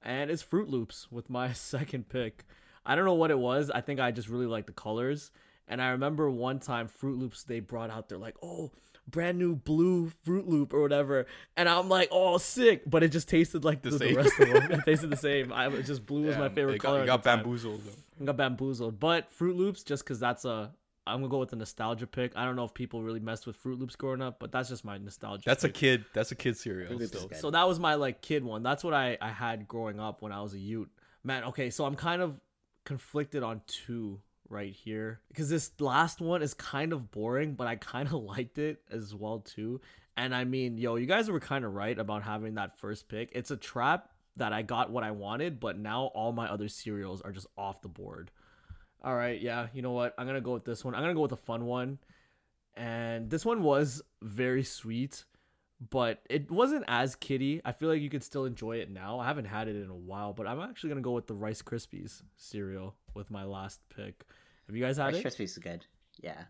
And it's Froot Loops with my *laughs* second pick. I don't know what it was. I think I just really like the colors. And I remember one time Froot Loops they brought out they're like, "Oh, brand new blue Fruit Loop or whatever." And I'm like, "Oh, sick." But it just tasted like The the, the same. rest of them. *laughs* It tasted the same. I was just blue was my favorite it got, color. it got bamboozled. Though. I got bamboozled. But Froot Loops, just because that's a, I'm gonna go with the nostalgia pick. I don't know if people really messed with Froot Loops growing up, but that's just my nostalgia. That's a kid. That's a kid cereal. Froot Loops is Still. good. So that was my like kid one. That's what I I had growing up when I was a youth. Man, okay, so I'm kind of conflicted on two right here because this last one is kind of boring, but I kind of *laughs* liked it as well too. And I mean, yo, you guys were kind of right about having that first pick. It's a trap that I got what I wanted, but now all my other cereals are just off the board. All right, yeah, you know what? I'm gonna go with this one. I'm gonna go with a fun one, and this one was very sweet but it wasn't as kitty. I feel like you could still enjoy it now. I haven't had it in a while, but I'm actually gonna go with the Rice Krispies cereal with my last pick. Have you guys had Rice it? Krispies is good. Yeah.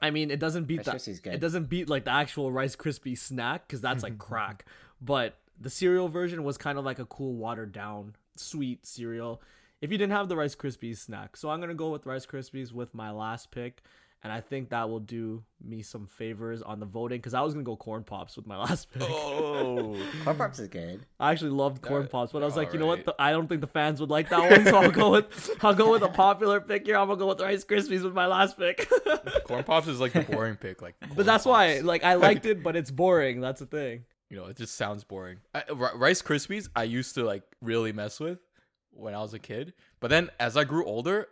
I mean, it doesn't beat Rice that. Good. It doesn't beat like the actual Rice Krispie snack because that's like *laughs* crack. But the cereal version was kind of like a cool watered down sweet cereal. If you didn't have the Rice Krispies snack, so I'm gonna go with Rice Krispies with my last pick, and I think that will do me some favors on the voting because I was gonna go Corn Pops with my *laughs* last pick. Oh. Corn Pops is good. I actually loved corn They're- pops, but I was they're like, you know what? The, I don't think the fans would like that one, so I'll go with *laughs* I'll go with a popular pick here. I'm gonna go with Rice Krispies with my last pick. *laughs* Corn Pops is like the boring pick. Like, Corn but that's why, like, I liked it, but it's boring. That's the thing. you know, it just sounds boring. I, R- Rice Krispies, I used to like really mess with when I was a kid, but then as I grew older,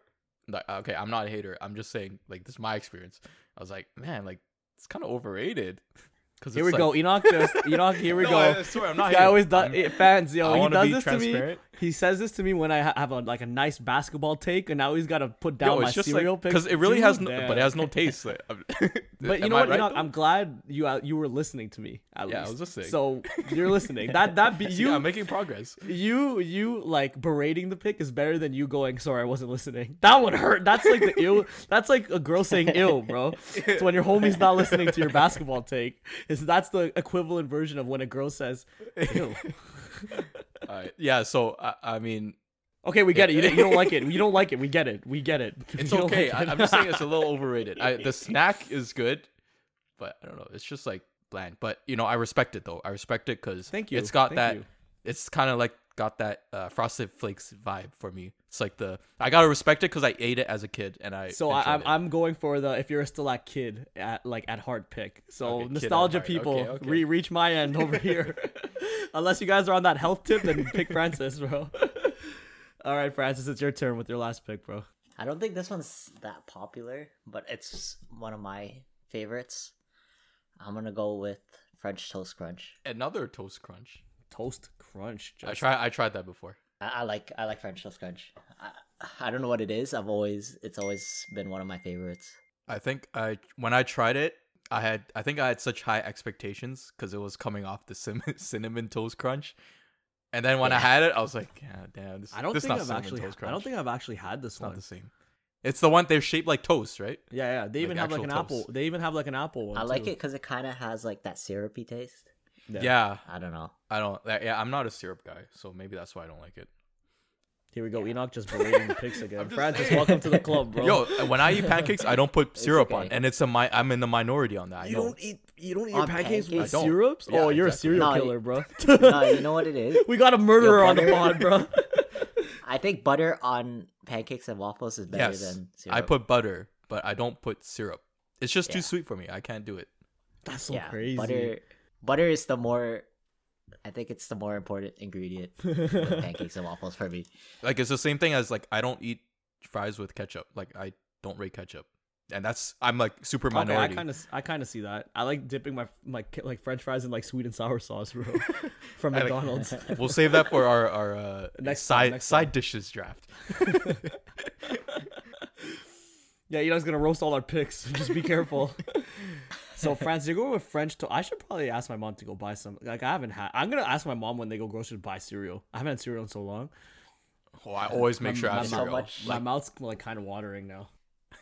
like, okay, I'm not a hater. I'm just saying, like, this is my experience. I was like, man, like, it's kind of overrated. *laughs* Here we like- go, Enoch. Just Enoch. Here we *laughs* No, go. I swear, I'm not This guy hating. always does. I'm- fans, yo, I he does this to me. He says this to me when I ha- have a like a nice basketball take, and now he's got to put down Yo, my cereal like pick because it really has no, but it has no taste. *laughs* *laughs* But you know I what, right, Enoch? though? I'm glad you uh, you were listening to me. At Yeah, I least. was listening. So you're listening. That that be you I'm making progress. you you like berating the pick is better than you going sorry i wasn't listening that would hurt that's like the ill that's like a girl saying ill bro it's when your homie's not listening to your basketball take is that's the equivalent version of when a girl says ill *laughs* All right. Yeah. So I, I mean, okay we get it you, don't- you don't like it *laughs* you don't like it we get it we get it *laughs* it's You don't okay. like I, it. I'm just saying it's a little overrated. I, the snack is good, but I don't know. It's just like bland. But you know, I respect it though. I respect it because Thank you. It's got Thank that. you. It's kind of like got that uh, frosted flakes vibe for me. It's like the I gotta respect it because I ate it as a kid and I. So I, enjoyed I'm it. I'm going for the if you're still a kid at like at heart pick. So Okay, nostalgia people, Okay, okay. Re- reach my end over here. *laughs* Unless you guys are on that health tip, then pick Francis, bro. *laughs* All right, Francis, it's your turn with your last pick, bro. I don't think this one's that popular, but it's one of my favorites. I'm gonna go with French toast crunch. another toast crunch. Toast crunch. I try. I tried that before. I, I like I like French toast crunch. I, I don't know what it is. I've always it's always been one of my favorites. I think I when I tried it, I had I think I had such high expectations because it was coming off the sim- *laughs* cinnamon toast crunch, and then when I had it, I was like, yeah, damn, this, I don't this think not I've actually. toast I don't think I've actually had this it's not the same. It's the one they're shaped like toast, right? Yeah, yeah. They even have like an actual apple. They even have like an apple one. I like too. it because it kind of has like that syrupy taste. Yeah, I don't know. I don't. Yeah, I'm not a syrup guy, so maybe that's why I don't like it. Here we go. Enoch just berating the *laughs* picks again. Francis, saying. welcome to the club, bro. Yo, when I eat *laughs* pancakes, I don't put It's syrup on, and it's a mi- I'm in the minority on that. I you know. don't eat. You don't eat your pancakes, with pancakes? I don't. syrups. Yeah, oh, you're exactly. a serial No, killer, bro. *laughs* no, you know what it is. we got a murderer on the butter- pod, bro. I think butter on pancakes and waffles is better Yes, than syrup. I put butter, but I don't put syrup. It's just too sweet for me. I can't do it. That's so yeah, crazy. butter. Butter is the more. I think it's the more important ingredient *laughs* with pancakes and waffles for me. Like it's the same thing as like I don't eat fries with ketchup. Like I don't rate ketchup, and that's I'm like super Okay, I minority. kind of, I kind of see that. I like dipping my my like French fries in like sweet and sour sauce, bro, *laughs* from I like- McDonald's. *laughs* We'll save that for our our uh, Next time, side next side dishes draft. yeah, you know, guys gonna roast all our picks. Just be careful. So, *laughs* Francis, you're going with French toast. I should probably ask my mom to go buy some. Like, I haven't had. I'm gonna ask my mom when they go grocery to buy cereal. I haven't had cereal in so long. Oh, I always make My- sure I have mom- cereal. much- My Like, mouth's like kind of watering now.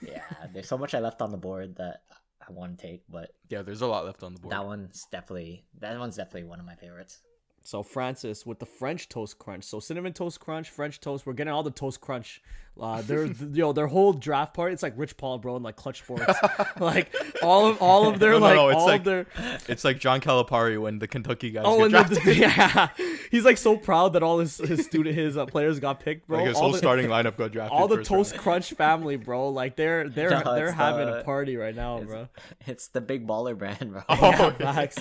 Yeah, *laughs* there's so much I left on the board that I want to take, but yeah, there's a lot left on the board. that one's definitely that one's definitely one of my favorites. So Francis with the French toast crunch. So cinnamon toast crunch, French toast. We're getting all the toast crunch. Uh, *laughs* their yo their whole draft part. It's like Rich Paul, bro, and like Clutch Sports. *laughs* like all of all of their No, no, like no, it's all like- of their. It's like John Calipari when the Kentucky guys Oh, get and the, drafted. *laughs* yeah, he's like so proud that all his his student his uh, players got picked, bro. like his all whole the, starting lineup got drafted. all the toast round. crunch family, bro. Like they're they're No, they're having the- a party right now, it's- bro. It's the big baller brand, bro. Oh, Yeah, facts.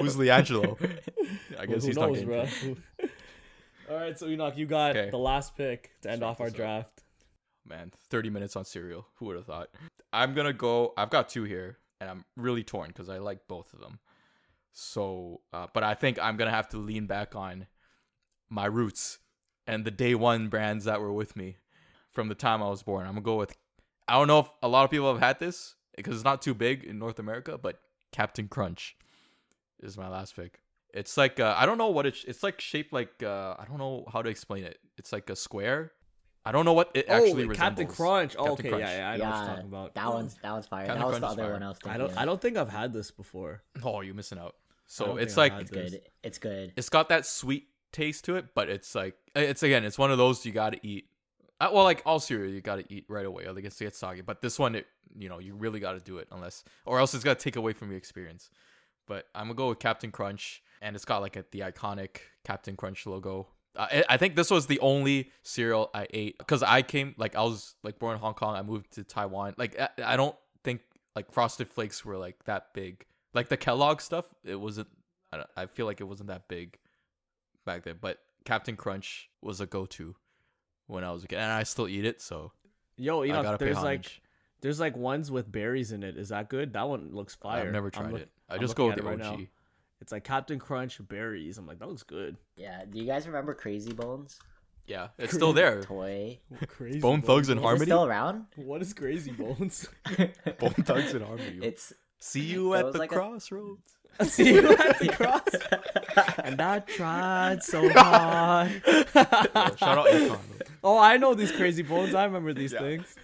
Who's LiAngelo? I Who guess he's not knows, getting bro? All right, so Enoch, you got Okay. the last pick to end wrap off our up. draft. Man, 30 minutes on cereal. Who would have thought? I'm gonna go. I've got two here, and I'm really torn because I like both of them. So, uh, but I think I'm gonna have to lean back on my roots and the day one brands that were with me from the time I was born. I'm gonna go with. I don't know if a lot of people have had this because it's not too big in North America, but Captain Crunch is my last pick. It's like uh, I don't know what it's. It's like shaped like uh, I don't know how to explain it. It's like a square. I don't know what it actually oh, resembles. Captain Crunch. Oh, Captain okay, Crunch. yeah, yeah, I know what you're yeah, talking about. that one's that one's fire. Captain that was Crunch the other fire. one I was thinking. I don't. of. I don't think I've had this before. Oh, you're missing out. So it's like It's good. It's good. it's got that sweet taste to it, but it's like it's again, it's one of those you got to eat. Uh, well, like all cereal, you got to eat right away, or they gets get soggy. But this one, it you know, you really got to do it unless, or else it's gonna take away from your experience. But I'm gonna go with Captain Crunch, and it's got like a, the iconic Captain Crunch logo. I, I think this was the only cereal I ate because I came like I was like born in Hong Kong. I moved to Taiwan. Like I, I don't think like Frosted Flakes were like that big. Like the Kellogg stuff, it wasn't. I, don't- I feel like it wasn't that big back then. But Captain Crunch was a go-to when I was a kid, and I still eat it. So Yo, you I know, there's like there's like ones with berries in it. Is that good? That one looks fire. I've never tried look- it. I I'm just go with the OG. right. It's like Captain Crunch berries. I'm like, that looks good. Yeah. Do you guys remember Crazy Bones Yeah, it's still there. toy? Crazy Bone Thugs and Is it Harmony. still around? What is Crazy Bones? *laughs* Bone Thugs and Harmony. It's See you at the like a- crossroads. *laughs* See you at the *laughs* cross. and I tried so hard. Yo, shout out Akon. oh, I know these Crazy Bones. I remember these Yeah. things.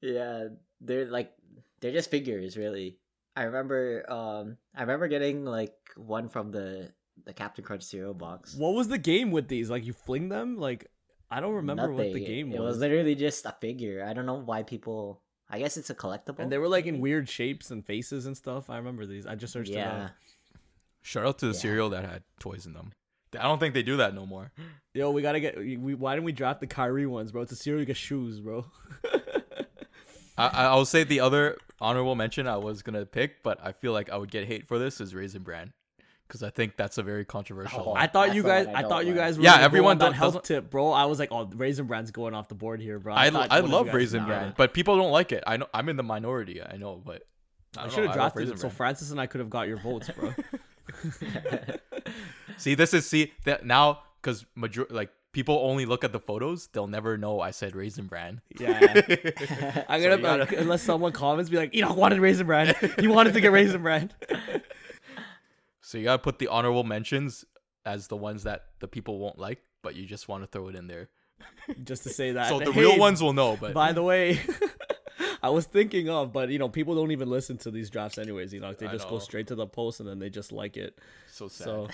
yeah, they're like they're just figures, really. I remember um I remember getting like one from the the Captain Crunch cereal box. What was the game with these? Like you fling them? Like I don't remember what the game was. It was. was literally just a figure. I don't know why people I guess it's a collectible. And they were like in weird shapes and faces and stuff. I remember these. I just searched it yeah. up. Shout out to the Yeah. cereal that had toys in them. I don't think they do that no more. Yo, we gotta get. We, why didn't we draft the Kyrie ones, bro? It's a cereal. You get shoes, bro. *laughs* I, I- I'll say the other honorable mention I was gonna pick, but I feel like I would get hate for this is Raisin Bran, because I think that's a very controversial. Oh, one. I thought That's you guys. I I, don't thought you guys. Were Yeah, gonna everyone on health tip, bro. I was like, oh, Raisin Bran's going off the board here, bro. I, thought I one of you love guys Raisin would Bran, get but people don't like it. I know I'm in the minority. I know, but I, I should have I drafted Raisin it so Francis and I could have got your votes, bro. *laughs* *laughs* See, this is see that now because major like people only look at the photos, they'll never know I said Raisin Bran. yeah. *laughs* *laughs* I'm So gonna you gotta- like, unless someone comments, be like, Enoch wanted Raisin Bran. He wanted to get Raisin Bran. *laughs* So you gotta put the honorable mentions as the ones that the people won't like, but you just want to throw it in there. Just to say that. So the Hey, real ones will know, but By the way, I was thinking of, but you know, people don't even listen to these drafts anyways. You know, they I just go straight to the post and then they just like it. so sad. So,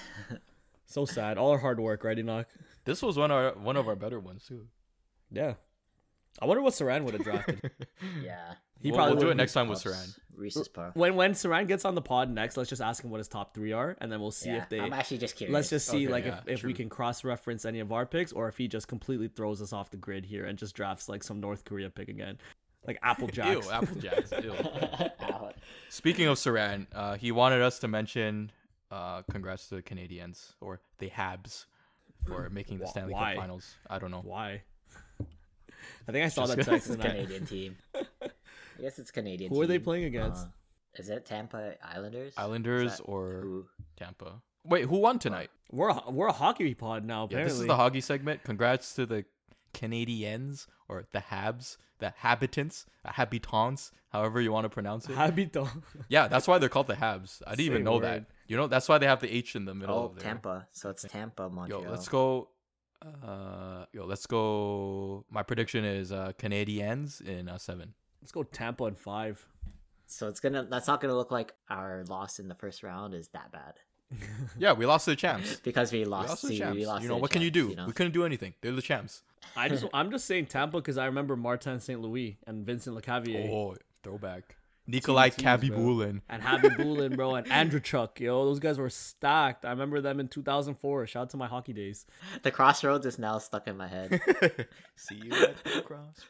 so sad. All our hard work, right, Enoch? This was one of our one of our better ones too. Yeah. I wonder what Saran would have drafted. *laughs* yeah. He We'll- probably we'll do it next time with Puffs, Saran. Reese's Puff. When when Saran gets on the pod next, let's just ask him what his top three are, and then we'll see yeah. if they. I'm actually just curious. Let's just see Okay, like yeah, if, if we can cross reference any of our picks, or if he just completely throws us off the grid here and just drafts like some North Korea pick again, like Apple Ew, Jacks. Apple Jacks. Ew. *laughs* Speaking of Saran, uh, he wanted us to mention uh, congrats to the Canadians or the Habs for making the Stanley why? Cup Finals. I don't know. Why? I think I saw Just that text. It's a Canadian team. I guess it's Canadian. Who are they playing against? Uh, is it Tampa Islanders? Islanders Is or who? Tampa? Wait, who won tonight? We're a, we're a hockey pod now. Yeah, this is the hockey segment. Congrats to the Canadiens or the Habs, the Habitants, uh, Habitants, however you want to pronounce it. Habito. yeah, that's why they're called the Habs. I didn't Say even know word. that. You know, that's why they have the H in the middle Oh, of there. Tampa. So it's Tampa, Montreal. Yo, let's go. Uh, yo, let's go. My prediction is uh Canadiens in uh, seven. Let's go Tampa in five. So it's gonna. That's not gonna look like our loss in the first round is that bad *laughs* Yeah, we lost to the champs. *laughs* because we We lost. lost to to, the champs. we lost you know the what can you do? You know? We couldn't do anything. They're the champs. I just *laughs* I'm just saying Tampa because I remember Martin St. Louis and Vincent Lecavalier Oh, throwback. Nikolai Teams, bro. Khabibulin. and Khabibulin, bro, and Andreychuk. Yo, those guys were stacked. I remember them in 2004. Shout out to my hockey days. The crossroads is now stuck in my head. *laughs* See you at the crossroads.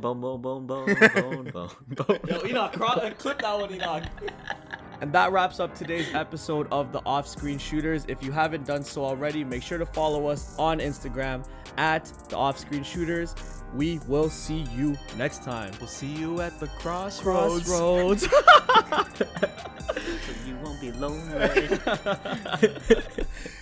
boom, boom, boom, boom, boom, boom, boom. Yo, Enoch, cro- clip that one, Enoch. *laughs* And that wraps up today's episode of the Off Screen Shooters. If you haven't done so already, make sure to follow us on Instagram at the Off Screen Shooters. We will see you next time. We'll see you at the crossroads. Crossroads. *laughs* *laughs* So you won't be lonely. *laughs*